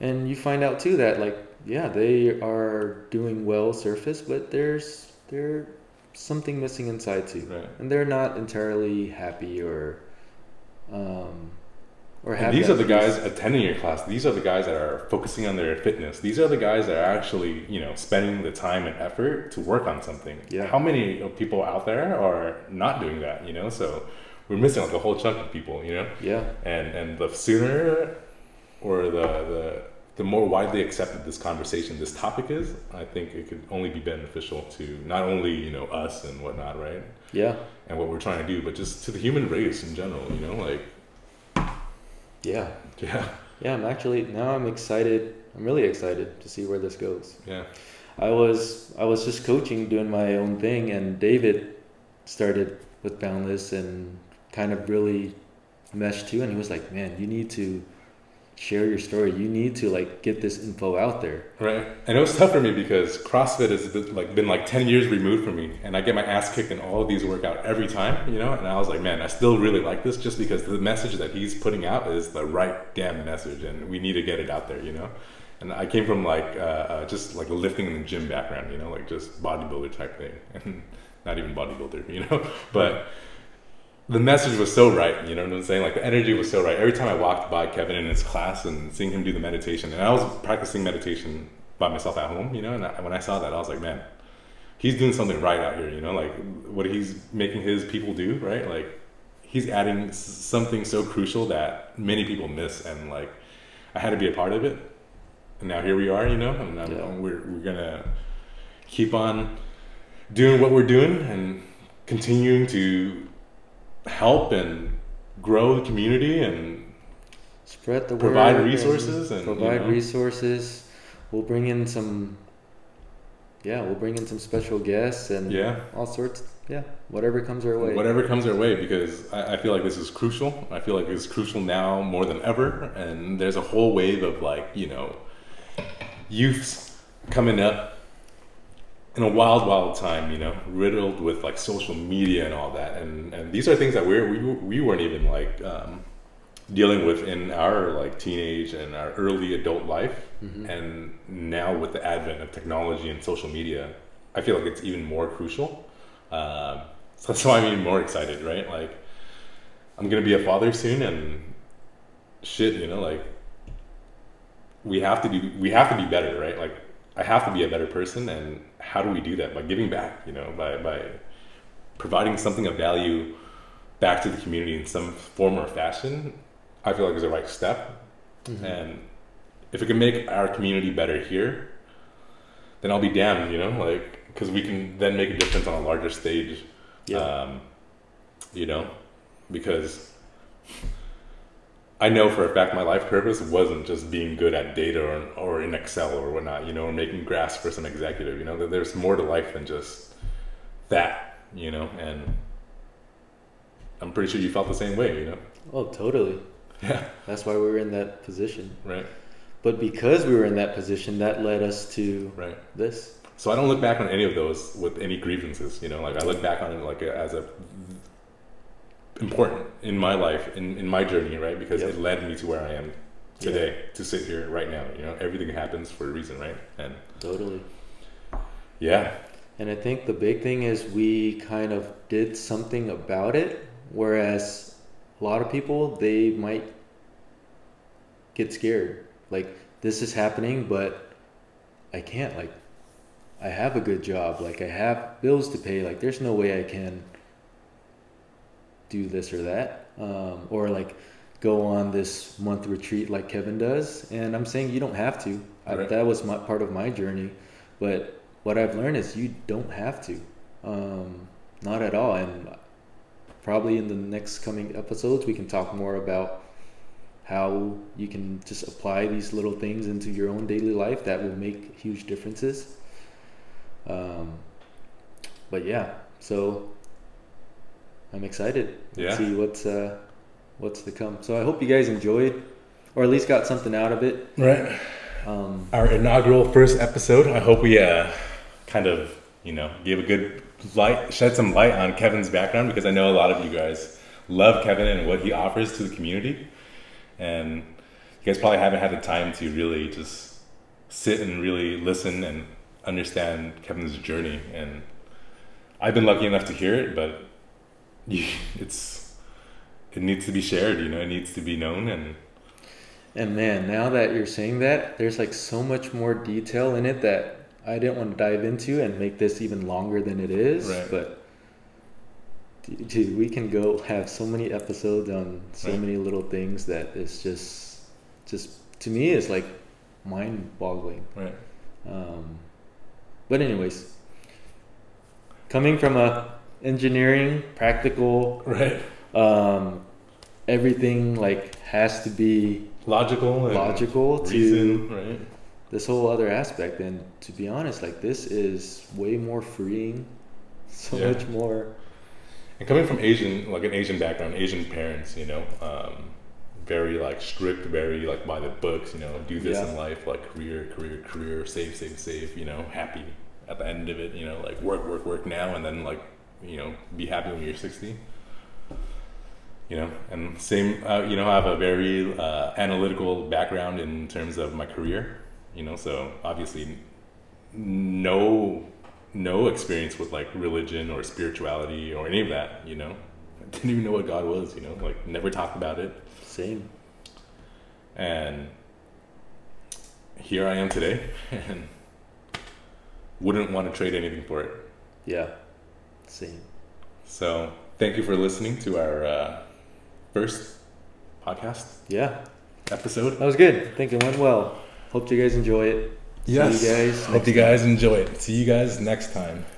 And you find out too that like yeah, they are doing well surface, but there's there's something missing inside too right and they're not entirely happy or um or And these are the guys attending your class. These are the guys that are focusing on their fitness. These are the guys that are actually, you know, spending the time and effort to work on something. Yeah. How many people out there are not doing that? You know, so we're missing like a whole chunk of people. You know, yeah and and the sooner or the the the more widely accepted this conversation, this topic is, I think it could only be beneficial to not only you know us and whatnot, right, yeah. And what we're trying to do, but just to the human race in general. You know, like yeah. Yeah, yeah i'm actually now i'm excited i'm really excited to see where this goes. Yeah, i was i was just coaching doing my own thing and david started with boundless and kind of really meshed too and he was like man you need to share your story you need to like get this info out there Right, and it was tough for me because CrossFit has been, like been like ten years removed from me, and I get my ass kicked in all of these workout every time, you know. And I was like, man, I still really like this just because the message that he's putting out is the right damn message, and we need to get it out there, you know. And I came from like uh, uh, just like a lifting in the gym background, you know, like just bodybuilder type thing, [LAUGHS] and not even bodybuilder, you know. [LAUGHS] But the message was so right, you know what I'm saying? Like the energy was so right. Every time I walked by Kevin in his class and seeing him do the meditation, and I was practicing meditation by myself at home, you know, and I, when I saw that, I was like, man, he's doing something right out here, you know, like what he's making his people do, right? Like he's adding s- something so crucial that many people miss, and like I had to be a part of it, and now here we are, you know, and Yeah. we're we're gonna keep on doing what we're doing and continuing to help and grow the community and spread the Provide word and resources and, you provide know. resources. We'll bring in some yeah we'll bring in some special guests and yeah. all sorts yeah whatever comes our way. Whatever comes our way because I, I feel like this is crucial. I feel like it's crucial now more than ever and there's a whole wave of like you know youths coming up in a wild wild time you know riddled with like social media and all that. And and these are things that we're we, we weren't even like um, dealing with in our like teenage and our early adult life. Mhm. and now with the advent of technology and social media i feel like it's even more crucial. Um, so that's why i'm even more excited right? Like i'm gonna be a father soon and shit you know like we have to do we have to be better right? Like i have to be a better person and how do we do that by giving back you know by by providing something of value back to the community in some form or fashion i feel like is the right step Mhm. and if it can make our community better here then I'll be damned, you know, like because we can then make a difference on a larger stage. Yeah. Um, you know, because I know for a fact my life purpose wasn't just being good at data or, or in Excel or whatnot, you know, or making graphs for some executive. You know, that there's more to life than just that, you know, and I'm pretty sure you felt the same way, you know. oh, totally. Yeah. That's why we were in that position. Right. But because we were in that position, that led us to Right. this. So I don't look back on any of those with any grievances. You know, like I look back on it like a, as a important in my life, in, in my journey, right? Because Yep. it led me to where I am today, to sit here right now. You know, everything happens for a reason, right? And Totally. yeah, And I think the big thing is we kind of did something about it, whereas a lot of people they might get scared. Like this is happening, but I can't. Like I have a good job. Like I have bills to pay. Like there's no way I can do this or that, um, or like go on this month retreat like Kevin does. And I'm saying you don't have to. I, that was my part of my journey, but what I've learned is you don't have to, um, not at all. And probably in the next coming episodes, we can talk more about how you can just apply these little things into your own daily life that will make huge differences. Um, but yeah, so I'm excited Yeah. to see what's uh, what's to come. So I hope you guys enjoyed, or at least got something out of it. right. Um, Our inaugural first episode. I hope we uh, kind of you know gave a good light, shed some light on Kevin's background because I know a lot of you guys love Kevin and what he offers to the community, and you guys probably haven't had the time to really just sit and really listen and understand Kevin's journey. And I've been lucky enough to hear it, but you, it's it needs to be shared. You know, it needs to be known and. And man, now that you're saying that, there's like so much more detail in it that I didn't want to dive into and make this even longer than it is. Right. But dude, we can go have so many episodes on so Right. many little things that is just, just to me, is like mind-boggling. Right. Um, but anyways, coming from a engineering practical, Right. um, everything like has to be Logical. And logical to reason, right? this whole other aspect and to be honest like this is way more freeing so Yeah. much more And coming from Asian, like an Asian background, Asian parents, you know, um, very like strict, very like by the books, you know, do this Yeah. in life, like career, career, career, save, save, save, you know, happy at the end of it, you know, like work, work, work now, and then like, you know, be happy when you're 60. You know, and same, uh, you know, I have a very uh, analytical background in terms of my career, you know, so obviously no no experience with like religion or spirituality or any of that, you know. I didn't even know what God was, you know, like never talked about it. same And here I am today [LAUGHS] and wouldn't want to trade anything for it. yeah same So thank you for listening to our uh, first podcast yeah episode. that was good i think it went well hope you guys enjoy it Yes. See you guys Hope you guys enjoy it. See you guys next time.